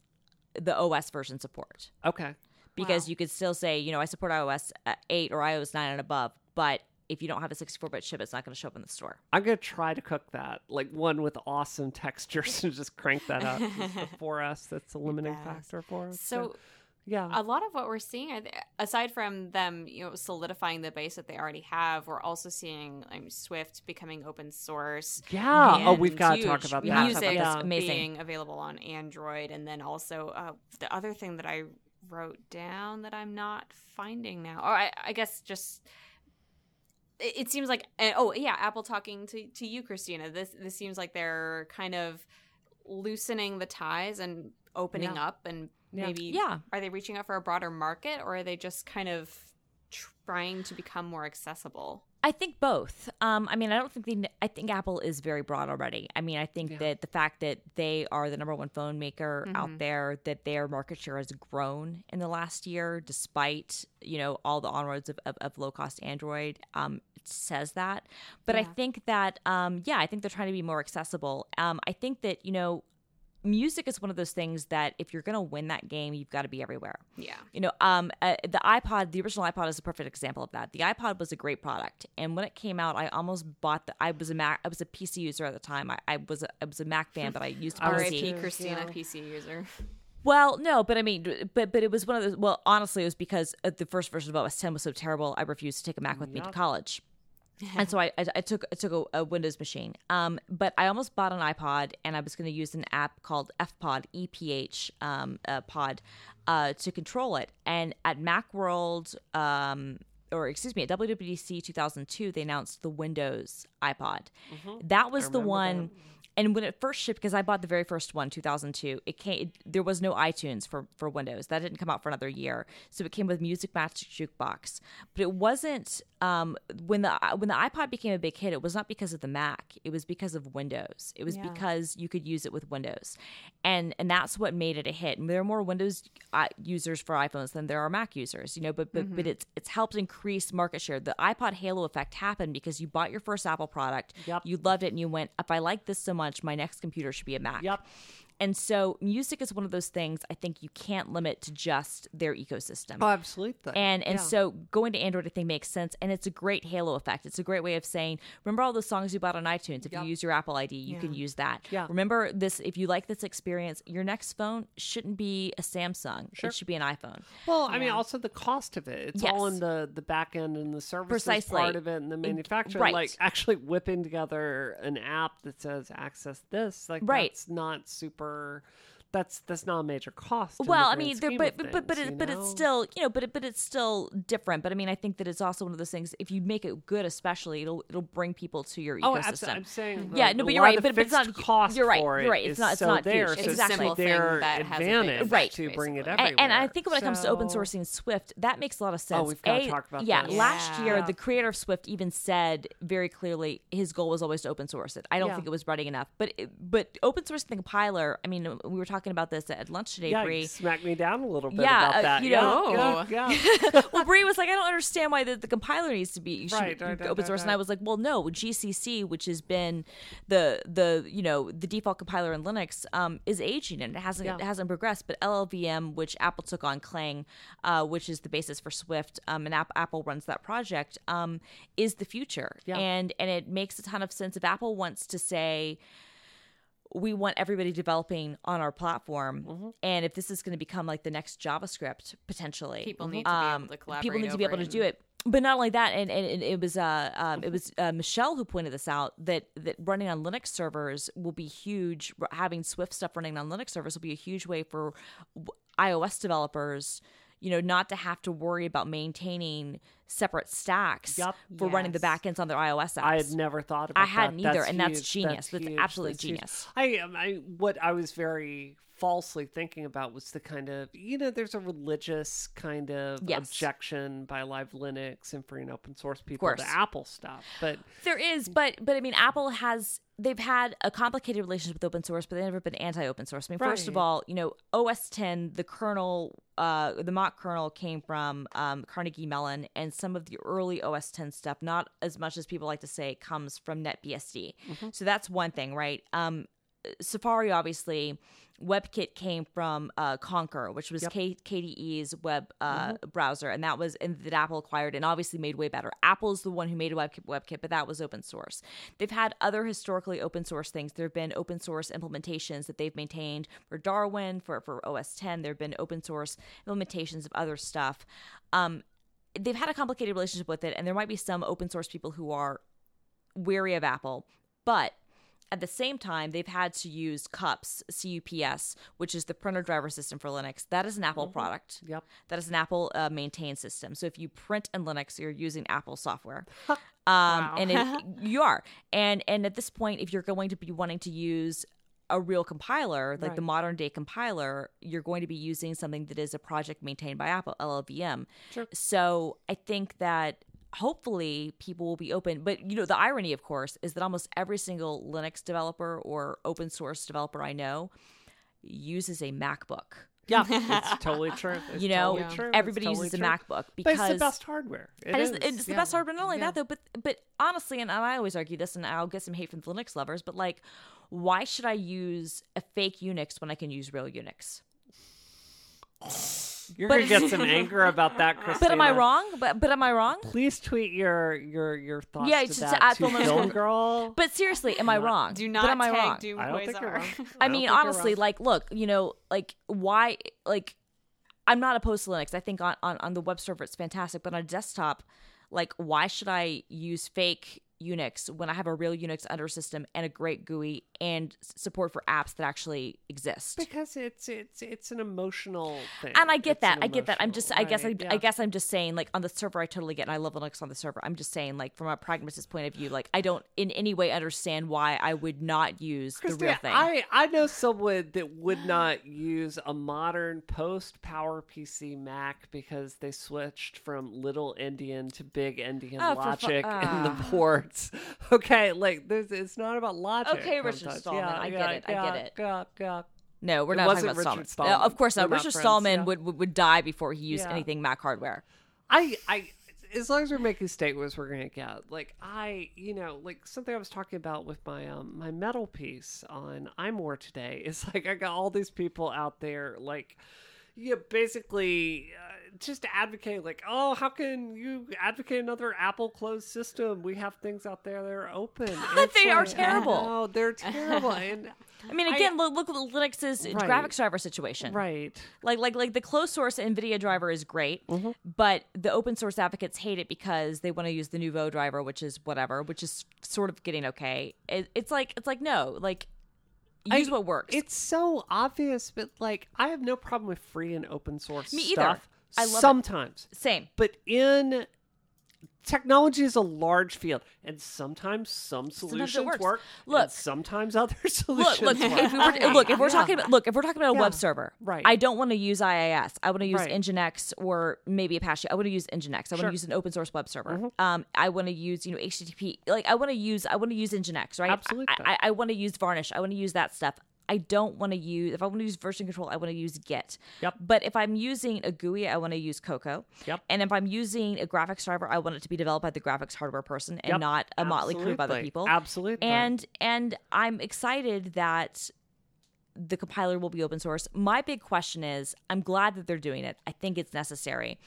S2: the OS version support.
S3: Okay.
S2: because you could still say, you know, I support iOS uh, 8 or iOS 9 and above, but if you don't have a 64-bit chip, it's not going to show up in the store.
S3: I'm gonna try to cook that, like one with awesome textures, and just crank that up. for us. That's a limiting factor for us.
S1: So
S3: yeah,
S1: a lot of what we're seeing, aside from them, you know, solidifying the base that they already have, we're also seeing um, Swift becoming open source.
S3: yeah. Oh, we've got to talk about that.
S2: have
S1: Music
S2: about.
S3: Yeah.
S2: Amazing.
S1: being available on Android, and then also uh, the other thing that I wrote down that I'm not finding now, or I, I guess just it, seems like uh, oh yeah, Apple talking to to you, Christina. This this seems like they're kind of loosening the ties and opening
S3: Yeah.
S1: up and
S3: Yeah.
S1: maybe
S2: Yeah.
S1: are they reaching out for a broader market or are they just kind of trying to become more accessible
S2: I think both. Um, I mean, I don't think the I think Apple is very broad already. I mean, I think
S3: Yeah.
S2: that the fact that they are the number one phone maker out there, that their market share has grown in the last year, despite you know all the onwards of, of, of low cost Android, um, says that. But I think that, um, yeah, I think they're trying to be more accessible. Um, I think that you know, music is one of those things that if you're going to win that game, you've got to be everywhere.
S1: yeah
S2: You know, um, uh, the iPod, the original iPod is a perfect example of that. The iPod was a great product, and when it came out, I almost bought the. I was a Mac, I was a PC user at the time. I, I was a, I was a Mac fan, but I used a
S3: I was
S2: PC.
S1: RIP Christina
S3: yeah.
S1: PC user
S2: Well, no, but I mean, but but it was one of those. Well, honestly, it was because uh, the first version of OS 10 was so terrible. I refused to take a Mac with me to college. And so I, I, I took I took a, a Windows machine. Um, but I almost bought an iPod, and I was going to use an app called FPod, EPH um, uh, Pod, uh, to control it. And at MacWorld, um, or excuse me, at WWDC 2002, they announced the Windows iPod. That was the one. And when it first shipped, because I bought the very first one, 2002, it came. It, there was no iTunes for for Windows. That didn't come out for another year. So it came with Music Match Jukebox. But it wasn't um, when the when the iPod became a big hit. It was not because of the Mac. It was because of Windows. It was
S1: Yeah.
S2: because you could use it with Windows, and and that's what made it a hit. And there are more Windows uh, users for iPhones than there are Mac users. You know, but but, but it's it's helped increase market share. The iPod halo effect happened because you bought your first Apple product,
S3: Yep.
S2: you loved it, and you went, if I like this so much, my next computer should be a Mac.
S3: Yep.
S2: And so music is one of those things I think you can't limit to just their ecosystem.
S3: Oh, absolutely.
S2: And and
S3: Yeah.
S2: so going to Android I think makes sense and it's a great halo effect. It's a great way of saying remember all the songs you bought on iTunes if
S3: Yep.
S2: you use your Apple ID you can use that.
S3: Yeah.
S2: Remember this if you like this experience your next phone shouldn't be a Samsung.
S3: Sure.
S2: It should be an iPhone.
S3: Well, I mean, also the cost of it. It's all in the the back end and the services
S2: Precisely.
S3: part of it and the manufacturing.
S2: right.
S3: Like actually whipping together an app that says access this, like
S2: Right.
S3: that's not super or that's that's not a major cost.
S2: Well, I mean, there, but but but but, it,
S3: you
S2: but it's still you know, but it, but it's still different. But I mean, I think that it's also one of those things. If you make it good, especially, it'll it'll bring people to your
S3: Oh,
S2: ecosystem.
S3: I'm saying.
S2: Yeah, no, but you're right, but- but it's not
S3: cost
S2: you're right,
S3: for
S2: you're right, it's not- it's
S3: so
S2: not
S3: there,
S2: huge.
S3: so
S2: simple
S3: it's
S1: thing
S3: their
S1: that has
S3: advantage
S1: effect,
S2: Right.
S3: to bring it everywhere.
S2: and, and I think when it comes to open sourcing Swift, that makes a lot of oh, sense.
S3: Oh, we've gotta talk about that.
S2: yeah.
S3: this.
S2: Last
S1: Yeah.
S2: year, the creator of Swift even said very clearly his goal was always to open source it. I don't
S3: Yeah.
S2: think it was running enough, but it, but open sourcing the compiler. I mean, we were talking about this at lunch today,
S3: yeah,
S2: Bree.
S3: you smacked me down a little bit
S2: Yeah,
S3: about
S2: uh,
S3: that.
S2: you
S1: know-
S3: yeah, yeah.
S2: well, Bree was like, I don't understand why the, the compiler needs to be
S3: Right,
S2: be
S3: right, right,
S2: open
S3: right,
S2: source. And. I was like, well, no, GCC, which has been the the you know the default compiler in Linux, um, is aging and it hasn't
S3: Yeah.
S2: it hasn't progressed. But LLVM, which Apple took on Clang, uh, which is the basis for Swift, um, and App- Apple runs that project, um, is the future.
S3: Yeah.
S2: And and it makes a ton of sense if Apple wants to say we want everybody developing on our platform.
S3: Mm-hmm.
S2: And if this is going to become like the next JavaScript potentially,
S1: People need to be able to collaborate
S2: People need to be able to do it. But not only that, and, and, and it was uh, um, it was uh, Michelle who pointed this out that that running on Linux servers will be huge. Having Swift stuff running on Linux servers will be a huge way for iOS developers, you know, not to have to worry about maintaining separate stacks
S3: Yup.
S2: for running the backends on their iOS apps.
S3: I had never thought about
S2: I
S3: that.
S2: I hadn't either,
S3: That's
S2: and that's genius. That's
S3: huge.
S2: absolutely
S3: That's huge.
S2: genius.
S3: I, um, I, what I was very falsely thinking about was the kind of, you know, there's a religious kind of
S2: Yes.
S3: objection by Live Linux and free and open source people to Apple stuff. But
S2: There is, but but I mean, Apple has they've had a complicated relationship with open source, but they've never been anti-open source. I mean, first of all, you know, OS 10, the kernel, uh, the Mach kernel came from um, Carnegie Mellon, and some of the early OS 10 stuff, not as much as people like to say, comes from NetBSD. So that's one thing, right? Um, Safari, obviously, WebKit came from uh, Konqueror, which was
S3: Yep.
S2: K- KDE's web uh, browser, and that was and that Apple acquired and obviously made way better. Apple's the one who made WebKit, WebKit, but that was open source. They've had other historically open source things. There have been open source implementations that they've maintained for Darwin, for for OS 10. There have been open source implementations of other stuff. Um, they've had a complicated relationship with it, and there might be some open source people who are wary of Apple, but at the same time, they've had to use CUPS, C-U-P-S, which is the printer driver system for Linux. That is an Apple product.
S3: Yep.
S2: That is an Apple uh, maintained system. So if you print in Linux, you're using Apple software. Um,
S1: Wow.
S2: and you are. And and at this point, if you're going to be wanting to use a real compiler, like the modern day compiler, you're going to be using something that is a project maintained by Apple, LLVM.
S3: Sure.
S2: So I think that hopefully people will be open. But you know, the irony, of course, is that almost every single Linux developer or open source developer I know uses a MacBook.
S3: Yeah, it's totally true. It's
S2: You know,
S3: totally true.
S2: Everybody
S3: totally
S2: uses a
S3: true.
S2: MacBook
S3: But
S2: because
S3: it's the best hardware. It
S2: it's, it's the
S3: yeah.
S2: best hardware. Not only
S3: Yeah.
S2: that, though, but but honestly, and I always argue this, and I'll get some hate from the Linux lovers, but like, why should I use a fake Unix when I can use real Unix?
S3: You're
S2: but
S3: gonna get some anger about that, Christina.
S2: But am I wrong? But but am I wrong?
S3: Please tweet your your your thoughts
S2: Yeah,
S3: to
S2: just
S3: that
S2: at
S3: to
S2: Film
S3: Film Girl.
S2: But seriously, am I wrong?
S1: Do
S2: But
S1: not
S2: am I
S1: tag
S2: wrong?
S1: Doom
S3: I don't think you're wrong.
S2: I
S3: don't
S2: mean,
S3: think
S2: honestly, like, look, you know, like, why, like, I'm not opposed to Linux. I think on, on, on the web server it's fantastic, but on a desktop, like, why should I use fake Unix when I have a real Unix under system and a great GUI and support for apps that actually exist?
S3: because it's it's it's an emotional thing.
S2: and I get
S3: It's
S2: that. I get that. I'm just. I guess. I,
S3: right,
S2: I
S3: yeah.
S2: guess I'm just saying. Like on the server, I totally get. And I love Linux on the server. I'm just saying, like from a pragmatist point of view, like I don't in any way understand why I would not use the real thing.
S3: I, I know someone that would not use a modern post PowerPC Mac because they switched from little endian to big endian
S2: Oh, for fu-
S3: logic in the
S2: ah.
S3: Ports. Okay, like there's, it's not about logic.
S2: Okay, Richard
S3: sometimes.
S2: Stallman,
S3: Yeah,
S2: I get
S3: yeah,
S2: it, I get it.
S3: Yeah, yeah.
S2: No, we're
S3: It
S2: not talking about
S3: Richard
S2: Stallman.
S3: Stallman.
S2: Uh, of course
S3: We're
S2: not.
S3: not
S2: Richard
S3: friends,
S2: Stallman would, would would die before he used anything Mac hardware.
S3: I, I, as long as we're making statements, we're gonna get like I, you know, like something I was talking about with my um my metal piece on iMore today is like I got all these people out there like. Yeah, basically, uh, just advocate like, oh, how can you advocate another Apple closed system? We have things out there that are open.
S2: They are terrible.
S3: No, they're terrible. And
S2: I mean, again, look, look at Linux's
S3: Right.
S2: graphics driver situation.
S3: right,
S2: Like, like, like the closed source NVIDIA driver is great,
S3: Mm-hmm.
S2: but the open source advocates hate it because they want to use the Nouveau driver, which is whatever, which is sort of getting okay. It, it's like, it's like no, like use
S3: I-
S2: what works.
S3: It's so obvious, but like I have no problem with free and open source
S2: Me either. I love it.
S3: sometimes,
S2: Same.
S3: but in technology is a large field, and sometimes some solutions
S2: works.
S3: work. and
S2: Look.
S3: sometimes other solutions
S2: look.
S3: work.
S2: If we were, look, if we're
S3: Yeah.
S2: talking about, look, if we're talking about a
S3: Yeah.
S2: web server,
S3: Right.
S2: I don't want to use IIS. I want to use
S3: Right.
S2: Nginx or maybe Apache. I want to use Nginx. I want
S3: Sure. Mm-hmm.
S2: to use an open source web server. Um, I want to use, you know, HTTP. Like, I want to use, I want to use Nginx, right?
S3: Absolutely.
S2: I, I, I want to use Varnish. I want to use that stuff. I don't want to use. If I want to use version control, I want to use Git.
S3: Yep.
S2: But if I'm using a GUI, I want to use Cocoa.
S3: Yep.
S2: And if I'm using a graphics driver, I want it to be developed by the graphics hardware person and
S3: Yep.
S2: not a motley crew of other people.
S3: Absolutely.
S2: And and I'm excited that the compiler will be open source. My big question is I'm glad that they're doing it. I think it's necessary.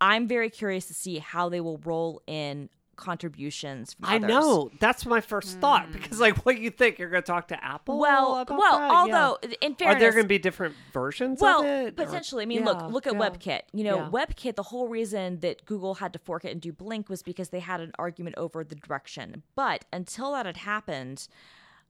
S2: I'm very curious to see how they will roll in contributions from
S3: I
S2: others.
S3: know that's my first thought hmm. because, like, what do you think you're going to talk to Apple?
S2: Well, well,
S3: that?
S2: although
S3: Yeah.
S2: in fairness are
S3: there going to be different versions
S2: well,
S3: of it? or-
S2: potentially. I mean,
S3: Yeah,
S2: look, look at. WebKit. You know. WebKit. The whole reason that Google had to fork it and do Blink was because they had an argument over the direction. But until that had happened,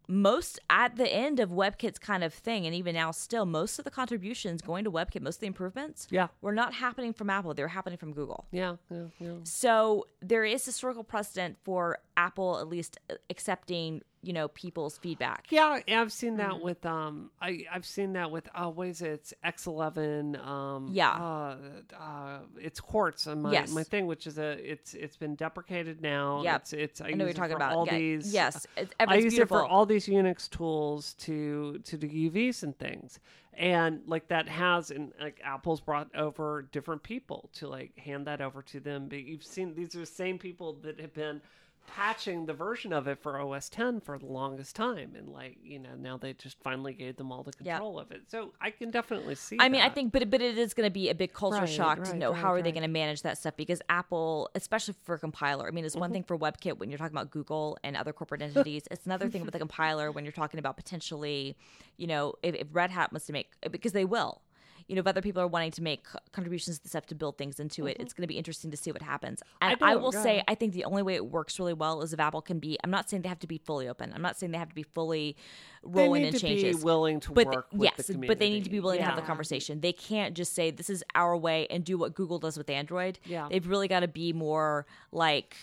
S2: most at the end of WebKit's kind of thing, and even now, still, most of the contributions going to WebKit, most of the improvements,
S3: Yeah.
S2: were not happening from Apple. They were happening from Google.
S3: Yeah, yeah, yeah.
S2: So there is historical precedent for Apple at least accepting, you know, people's feedback.
S3: Yeah, I've seen that with um, I I've seen that with uh, what is it? It's X11. Um,
S2: Yeah.
S3: uh, uh, it's Quartz on my
S2: Yes.
S3: my thing, which is a it's it's been deprecated now.
S2: Yeah.
S3: it's it's I,
S2: I know you're talking about.
S3: all
S2: Yeah,
S3: these.
S2: yes, it's,
S3: I use
S2: beautiful.
S3: it for all these Unix tools to to do UVs and things, and like that has and like Apple's brought over different people to like hand that over to them. But you've seen these are the same people that have been patching the version of it for OS 10 for the longest time, and like you know now they just finally gave them all the
S2: Yep.
S3: control of it. So I can definitely see.
S2: I mean, I think, but but it is going to be a big cultural
S3: Right,
S2: shock to know
S3: right,
S2: how are they going to manage that stuff because Apple, especially for a compiler, I mean, it's
S3: Mm-hmm.
S2: one thing for WebKit when you're talking about Google and other corporate entities. it's another thing with the compiler when you're talking about potentially, you know, if, if Red Hat wants to make because they will. You know, if other people are wanting to make contributions to the stuff to build things into it, it's going to be interesting to see what happens. And
S3: Mm-hmm. I
S2: I, will say. I think the only way it works really well is if Apple can be. I'm not saying they have to be fully open. I'm not saying they have to be fully
S3: they
S2: rolling
S3: need
S2: in
S3: to
S2: changes
S3: be willing to
S2: but
S3: work
S2: th-
S3: with
S2: yes, but they need to be willing to have the conversation. They can't just say this is our way and do what Google does with Android.
S3: Yeah.
S2: they've really got to be more like.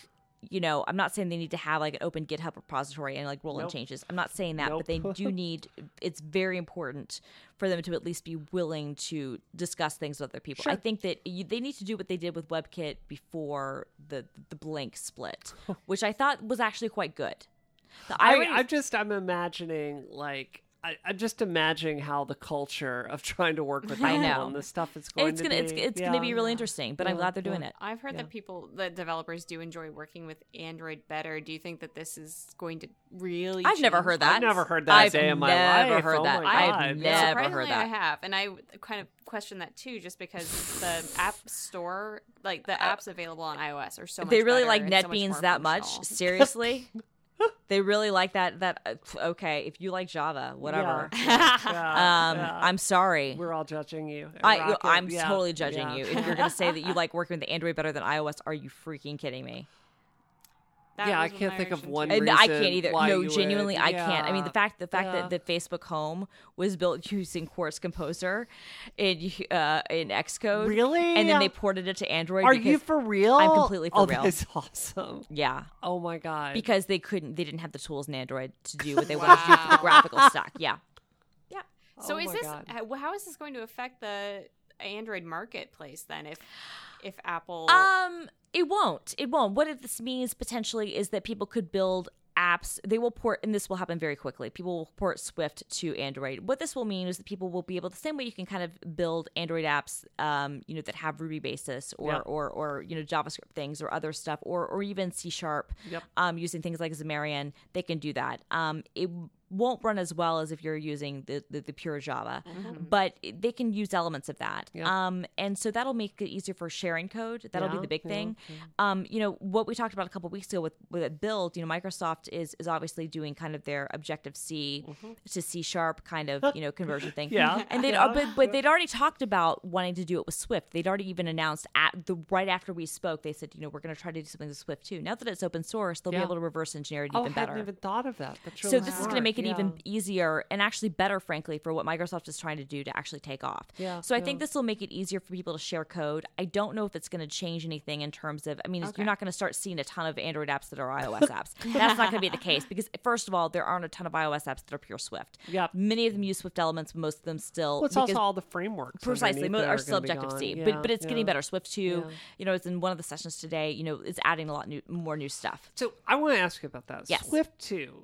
S2: You know, I'm not saying they need to have like an open GitHub repository and like roll in
S3: Nope.
S2: changes. I'm not saying that, but they do need. It's very important for them to at least be willing to discuss things with other people. I think that you, they need to do what they did with WebKit before the the Blink split, which I thought was actually quite good. The
S3: I, I'm just I'm imagining like I, I'm just imagining how the culture of trying to work with
S2: I
S3: Apple
S2: know.
S3: and the stuff it's going
S2: it's
S3: to
S2: gonna
S3: be.
S2: it's, it's
S3: yeah.
S2: gonna be really interesting. But I'm glad they're doing
S3: yeah.
S2: it.
S1: I've heard
S3: Yeah.
S1: that people, that developers do enjoy working with Android better. Do you think that this is going to really?
S2: I've never heard
S1: that?
S2: that.
S3: I've never heard that
S2: I've
S3: day in my
S2: never heard
S3: Oh
S2: that. I've never
S1: Surprisingly,
S2: heard that.
S1: I have, and I kind of question that too, just because the app store, like the apps available on iOS, are so much
S2: they really
S1: better
S2: like
S1: and so much
S2: NetBeans that much. Seriously, they really like that. That uh, okay? If you like Java, whatever.
S3: Yeah, yeah,
S2: Um,
S3: yeah.
S2: I'm sorry.
S3: We're all judging you.
S2: I, i'm
S3: yeah,
S2: totally judging you. If you're going to say that you like working with Android better than iOS, are you freaking kidding me?
S1: That
S3: Yeah, I can't think of one
S1: too.
S2: And I can't either.
S3: why
S2: No, genuinely,
S3: would.
S2: I can't. I mean, the fact the fact
S3: Yeah.
S2: that, the Facebook Home was built using Quartz Composer in uh, in Xcode,
S3: Really?
S2: and then they ported it to Android.
S3: Are you for real?
S2: I'm completely for
S3: oh,
S2: real.
S3: That's awesome.
S2: Yeah,
S3: Oh my god.
S2: because they couldn't. They didn't have the tools in Android to do what they wanted to do for the graphical stack. Yeah. Yeah.
S1: So
S3: Oh
S1: is this
S3: God.
S1: how how is this going to affect the Android marketplace then? If if Apple
S2: Um, it won't. It won't. What this means potentially is that people could build apps. They will port, and this will happen very quickly. People will port Swift to Android. What this will mean is that people will be able, the same way you can kind of build Android apps, um, you know, that have Ruby basis or
S3: Yeah.
S2: or or you know JavaScript things or other stuff, or or even C sharp,
S3: Yep.
S2: um, using things like Xamarin. They can do that. Um, it won't run as well as if you're using the the, the pure Java, but they can use elements of that.
S3: Mm-hmm. Yeah.
S2: Um, and so that'll make it easier for sharing code. That'll be the big
S3: yeah,
S2: thing. Um, you know what we talked about a couple weeks ago with with build. You know, Microsoft is is obviously doing kind of their Objective C to C sharp kind of you know conversion thing.
S3: Mm-hmm. Yeah,
S2: and they'd
S3: yeah.
S2: but, but they'd already talked about wanting to do it with Swift. They'd already even announced at the right after we spoke. They said, you know, we're going to try to do something with Swift too. Now that it's open source, they'll
S3: Yeah.
S2: be able to reverse engineer it even
S3: oh,
S2: even
S3: I
S2: better.
S3: hadn't even thought of that. That's
S2: So
S3: really
S2: this is going to
S3: smart.
S2: Make it
S3: Yeah.
S2: even easier and actually better, frankly, for what Microsoft is trying to do to actually take off.
S3: Yeah,
S2: So I
S3: yeah.
S2: think this will make it easier for people to share code. I don't know if it's going to change anything in terms of. I mean, you're not going to start seeing a ton of Android apps that are iOS apps. That's not going to be the case because first of all, there aren't a ton of iOS apps that are pure Swift.
S3: Yep.
S2: Many of them use Swift elements. Most of them still.
S3: Well, it's also all the frameworks.
S2: Precisely, are still Objective C,
S3: gone.
S2: but but it's getting better. Swift two,
S3: Yeah.
S2: you know, it's in one of the sessions today. You know, is adding a lot new, more new stuff.
S3: So I want to ask you about that.
S2: Yes.
S3: Swift two.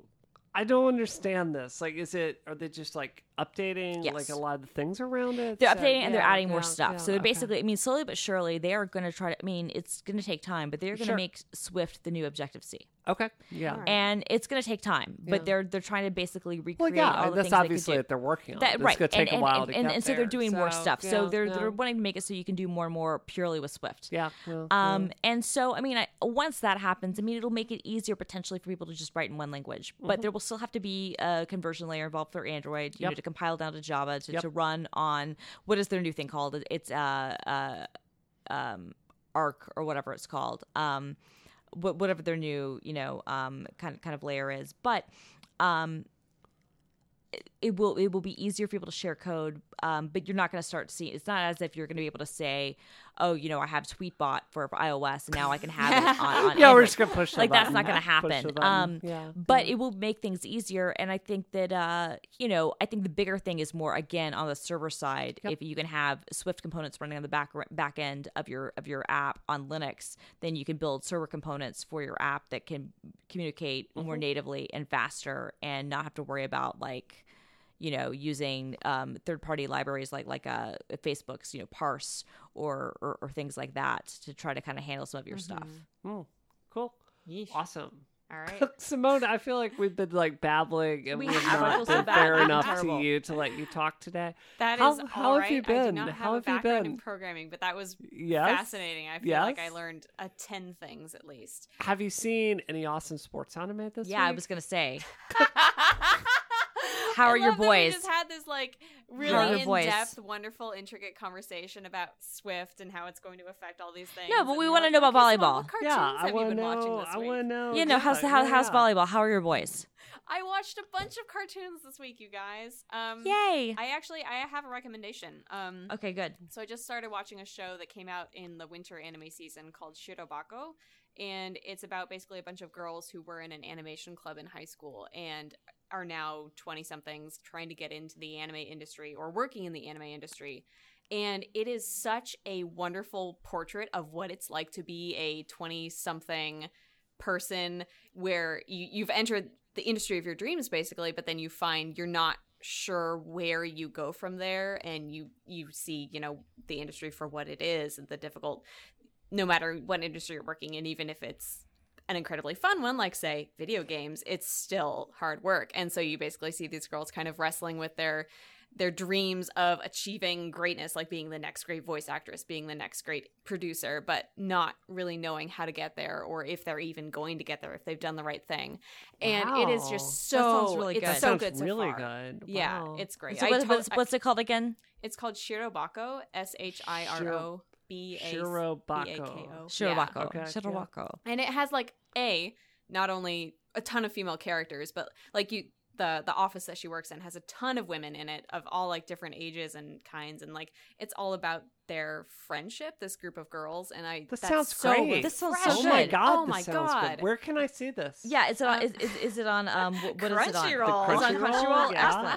S3: I don't understand this. Like, is it? Are they just like updating
S2: Yes.
S3: like a lot of the things around it?
S2: They're
S3: So-
S2: updating and they're
S3: yeah,
S2: adding more stuff.
S3: yeah,
S2: so they're
S3: okay.
S2: basically, I mean, slowly but surely, they are going to try to. I mean, it's going to take time, but they're going to
S3: Sure.
S2: make Swift the new Objective C,
S3: okay. Yeah.
S1: Alright.
S2: and it's going to take time.
S3: Yeah.
S2: But they're they're trying to basically recreate
S3: Well, yeah.
S2: all the
S3: that's
S2: things they
S3: obviously
S2: could do.
S3: what they're working on.
S2: That,
S3: It's
S2: right,
S3: gonna take
S2: and,
S3: a while
S2: and,
S3: to
S2: and,
S3: get
S2: and so they're
S3: there.
S2: doing more
S3: So,
S2: stuff. so they're
S3: yeah.
S2: they're wanting to make it so you can do more and more purely with Swift.
S3: Yeah. yeah,
S2: Um, and so, I mean, I, once that happens, I mean, it'll make it easier potentially for people to just write in one language. But there will still have to be a conversion layer involved for Android, you know,
S3: Yep.
S2: To compile down to Java to,
S3: Yep.
S2: to run on what is their new thing called? It's uh, uh, um, Arc or whatever it's called. Um, wh- whatever their new, you know, um, kind of kind of layer is. But um, it- will it will be easier for people to share code, um, but you're not going to start seeing. It's not as if you're going to be able to say, "Oh, you know, I have Tweetbot for, for iOS, and now I can have it on." on
S3: yeah, we're just gonna push. the
S2: like that's not going to happen. Um,
S3: yeah.
S2: but it will make things easier, and I think that uh, you know, I think the bigger thing is more again on the server side.
S3: Yep.
S2: If you can have Swift components running on the back back end of your of your app on Linux, then you can build server components for your app that can communicate
S3: Mm-hmm.
S2: more natively and faster, and not have to worry about like you know using um, third party libraries like like uh, Facebook's you know parse or, or or things like that to try to kind of handle some of your stuff.
S3: Mm, cool.
S1: Yeesh.
S3: Awesome.
S1: All right.
S3: Simone, I feel like we've been like babbling and
S2: We
S3: we have
S2: have.
S3: Not been fair enough to you to let you talk today.
S1: That is
S3: How-
S1: all
S3: how have
S1: right.
S3: you
S1: I do
S3: been?
S1: not
S3: How
S1: have,
S3: have
S1: a
S3: you
S1: background
S3: been?
S1: in programming, but that was
S3: Yes.
S1: fascinating. I feel like I learned a ten things at least.
S3: Have you seen any awesome sports anime this
S2: Yeah, I was gonna say.
S1: How
S2: are your boys?
S1: We
S2: boys?
S1: just had this like really in
S2: boys?
S1: depth, wonderful, intricate conversation about Swift and how it's going to affect all these things.
S2: No, but
S1: and
S2: we wanna
S1: like,
S2: know about
S1: okay, Simone,
S2: volleyball.
S1: What cartoons
S3: yeah, I
S1: have you
S3: want to
S1: been watching
S3: know.
S1: this
S3: I want to know.
S2: You know, how's
S3: yeah,
S2: how,
S3: yeah,
S2: how's volleyball? How are your boys?
S1: I watched a bunch of cartoons this week, you guys. Um,
S2: Yay!
S1: I actually I have a recommendation. Um,
S2: Okay, good.
S1: So I just started watching a show that came out in the winter anime season called Shirobako, and it's about basically a bunch of girls who were in an animation club in high school and are now 20 somethings trying to get into the anime industry or working in the anime industry. And it is such a wonderful portrait of what it's like to be a 20 something person where you, you've entered the industry of your dreams basically, but then you find you're not sure where you go from there and you you see you know the industry for what it is and the difficult no matter what industry you're working in even if it's an incredibly fun one like say video games it's still hard work and so you basically see these girls kind of wrestling with their their dreams of achieving greatness like being the next great voice actress being the next great producer but not really knowing how to get there or if they're even going to get there if they've done the right thing and it is just so
S2: really
S1: it's
S2: good.
S3: That
S1: so
S3: sounds
S1: good so
S3: really
S1: far.
S3: good.
S1: yeah it's great
S2: So
S1: I
S2: what-
S1: to-
S2: what's, what's it called again?
S1: it's called Shirobako, S H I R O B A
S3: Shirobako.
S1: B-A-K-O.
S2: Shirobako.
S3: Okay, yeah.
S2: Shirobako.
S1: And it has like a not only a ton of female characters, but like you the the office that she works in has a ton of women in it of all like different ages and kinds and like it's all about their friendship, this group of girls and I
S3: This
S1: that's
S3: sounds
S1: so
S3: great.
S2: This sounds
S1: refreshing.
S2: so
S3: Oh my god!
S1: Oh my god.
S3: Good. Where can I see this?
S2: Yeah, is it on?
S1: Um,
S2: Is, is, is it on? Um, wh- what is it on?
S1: Crunchyroll.
S2: It's on
S3: Crunchyroll?
S2: Crunchyroll.
S3: Yeah.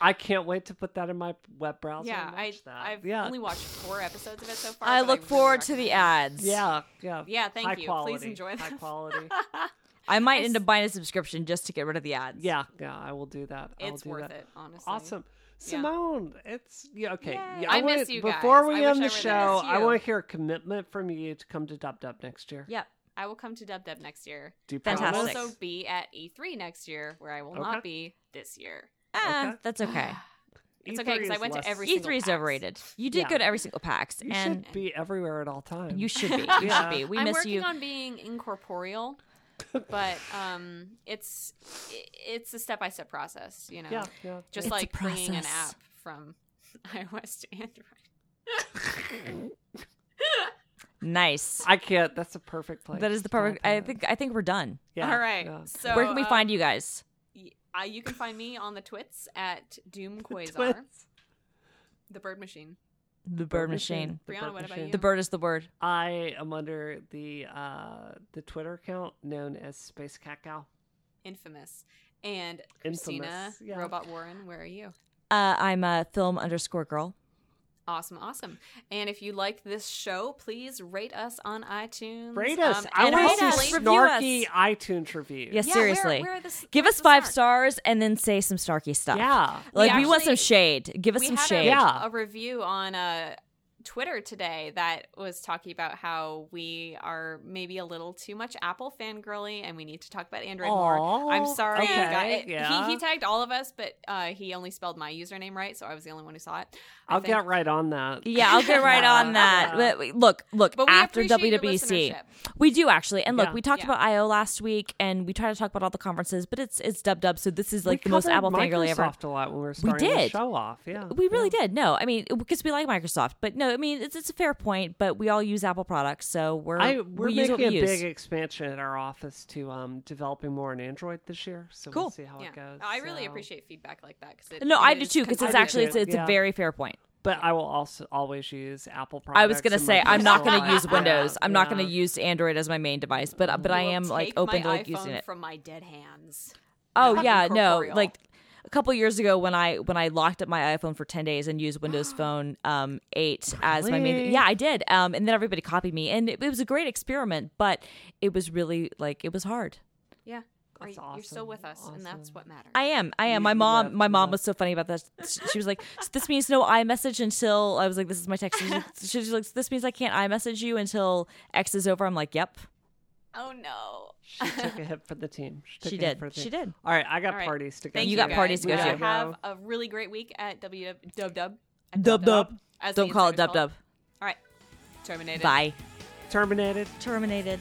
S2: Excellent.
S3: I can't wait to put that in my web browser.
S1: yeah,
S3: and
S1: I
S3: watch that.
S1: I've
S3: yeah.
S1: only watched four episodes of it so far.
S2: I
S1: but
S2: look
S1: really
S2: forward to the ads.
S3: Yeah, yeah.
S1: Yeah, thank
S3: High
S1: you. Please
S3: Quality.
S1: enjoy
S3: High quality.
S2: I might end up buying a subscription just to get rid of the ads.
S3: yeah, yeah. I will do that. I will
S1: It's
S3: do
S1: worth
S3: that.
S1: it, honestly.
S3: Awesome. Simone, it's yeah, okay.
S2: Yay.
S3: Yeah,
S1: I miss
S3: want-
S1: you
S3: Before we
S1: I
S3: end the
S1: were
S3: show, I want to hear a commitment from you to come to Dub Dub next year.
S2: Yep.
S1: I will come to Dub Dub next year.
S3: Do you
S2: Fantastic.
S1: I'll also be at E3 next year, where I will
S3: Okay.
S1: not be this year.
S2: Ah,
S3: Okay.
S2: that's okay.
S1: It's
S3: E3
S1: okay because I
S3: is
S1: went
S3: less-
S1: to every
S2: E3
S1: single
S2: is
S1: PAX.
S2: overrated. You did
S3: Yeah.
S2: go to every single PAX,
S3: You
S2: and
S3: should be everywhere at all times.
S2: you should be. You
S3: Yeah.
S2: should be. We
S1: I'm
S2: miss
S1: working
S2: you.
S1: on being incorporeal, but um, it's it's a step by step process. You know,
S3: yeah, yeah.
S1: just
S2: It's a
S1: like bringing an
S2: process.
S1: app from iOS to Android.
S2: Nice.
S3: I can't. That's a perfect place.
S2: That is the perfect. I think. I think we're done.
S3: Yeah,
S1: All right.
S3: yeah.
S1: So
S2: Where can we
S1: uh,
S2: find you guys?
S1: Y- uh, you can find me on the twits at Doom Quasar,
S3: Twins.
S1: the bird machine.
S2: The bird machine.
S3: The
S1: Brianna,
S3: bird
S1: what about you?
S2: The bird is the word.
S3: I am under the uh the Twitter account known as Spacekatgal.
S1: Infamous. And Christina
S3: Infamous, yeah.
S1: Robot Warren, where are you?
S2: Uh, I'm a film underscore girl.
S1: Awesome, awesome. And if you like this show, please rate us on iTunes.
S3: Rate us.
S1: Um,
S3: I want to see
S1: hopefully-
S2: Review us.
S3: snarky iTunes reviews.
S2: Yes,
S1: Yeah,
S2: seriously.
S1: where are the
S2: Give us five
S1: snark?
S2: stars and then say some snarky stuff.
S3: Yeah.
S2: Like we,
S1: We
S2: want some shade. Give us
S1: we
S2: some
S1: had
S2: shade.
S1: A,
S3: Yeah.
S1: a review on uh, Twitter today that was talking about how we are maybe a little too much Apple fangirly and we need to talk about Android more. I'm sorry.
S3: okay,
S1: guy- it-
S3: yeah.
S1: he, he tagged all of us, but uh, he only spelled my username right, so I was the only one who saw it. I
S3: I'll
S1: think.
S3: get right on that.
S2: Yeah, I'll get right on that. But look, look.
S1: But
S2: after
S1: appreciate
S2: WWDC, we do actually. And look,
S3: Yeah.
S2: we talked
S1: Yeah.
S2: about IO last week, and we try to talk about all the conferences, but it's it's dub dub. So this is like
S3: We
S2: the most
S3: covered
S2: Apple fangirly ever.
S3: Microsoft a lot when we were starting the
S2: did.
S3: show off. Yeah,
S2: We really
S3: yeah.
S2: did. No, I mean because we like Microsoft, but no, I mean it's it's a fair point. But we all use Apple products, so we're
S3: I, we're
S2: we use
S3: making
S2: what we
S3: a
S2: use.
S3: big expansion at our office to um developing more on Android this year. So
S2: Cool.
S3: we'll see how
S1: Yeah.
S3: it goes.
S1: I really
S3: So-
S1: appreciate feedback like that. Cause
S2: no, I do too because it's actually it's, it's
S3: yeah.
S2: a very fair point.
S3: But I will also always use Apple products.
S2: I was gonna say I'm not gonna use. Windows. I'm not gonna use Android as my main device, but but I
S1: will
S2: am like open to like using it.
S1: from my dead hands.
S2: Oh
S1: Not
S2: yeah, no, like a couple years ago when I when I locked up my iPhone for ten days and used Windows Phone um, eight as my main. Yeah, I did. Um, and then everybody copied me, and it, it was a great experiment, but it was really like it was hard.
S1: Yeah. Are
S3: That's
S1: you- You're still with us, and that's what matters.
S2: I am. I am.
S3: You-
S2: My mom.
S3: left,
S2: My mom
S3: left.
S2: was so funny about this. She was like, "So "This means no iMessage until." I was like, "This is my text." She's like, she's like, "This means I can't iMessage you until X is over." I'm like, "Yep."
S1: Oh no.
S3: She took a hit for the team. took
S2: She did.
S3: for the
S2: She
S3: team.
S2: did.
S3: All right, I got
S1: All right.
S3: parties to go.
S1: Thank
S2: You
S1: you,
S2: got
S1: guys.
S2: parties to go
S1: We
S2: to.
S1: Have a really great week at W Dub Dub. at
S2: Dub dub.
S1: as
S2: Don't call it dub dub.
S1: All right. Terminated.
S2: Bye.
S3: Terminated.
S2: Terminated.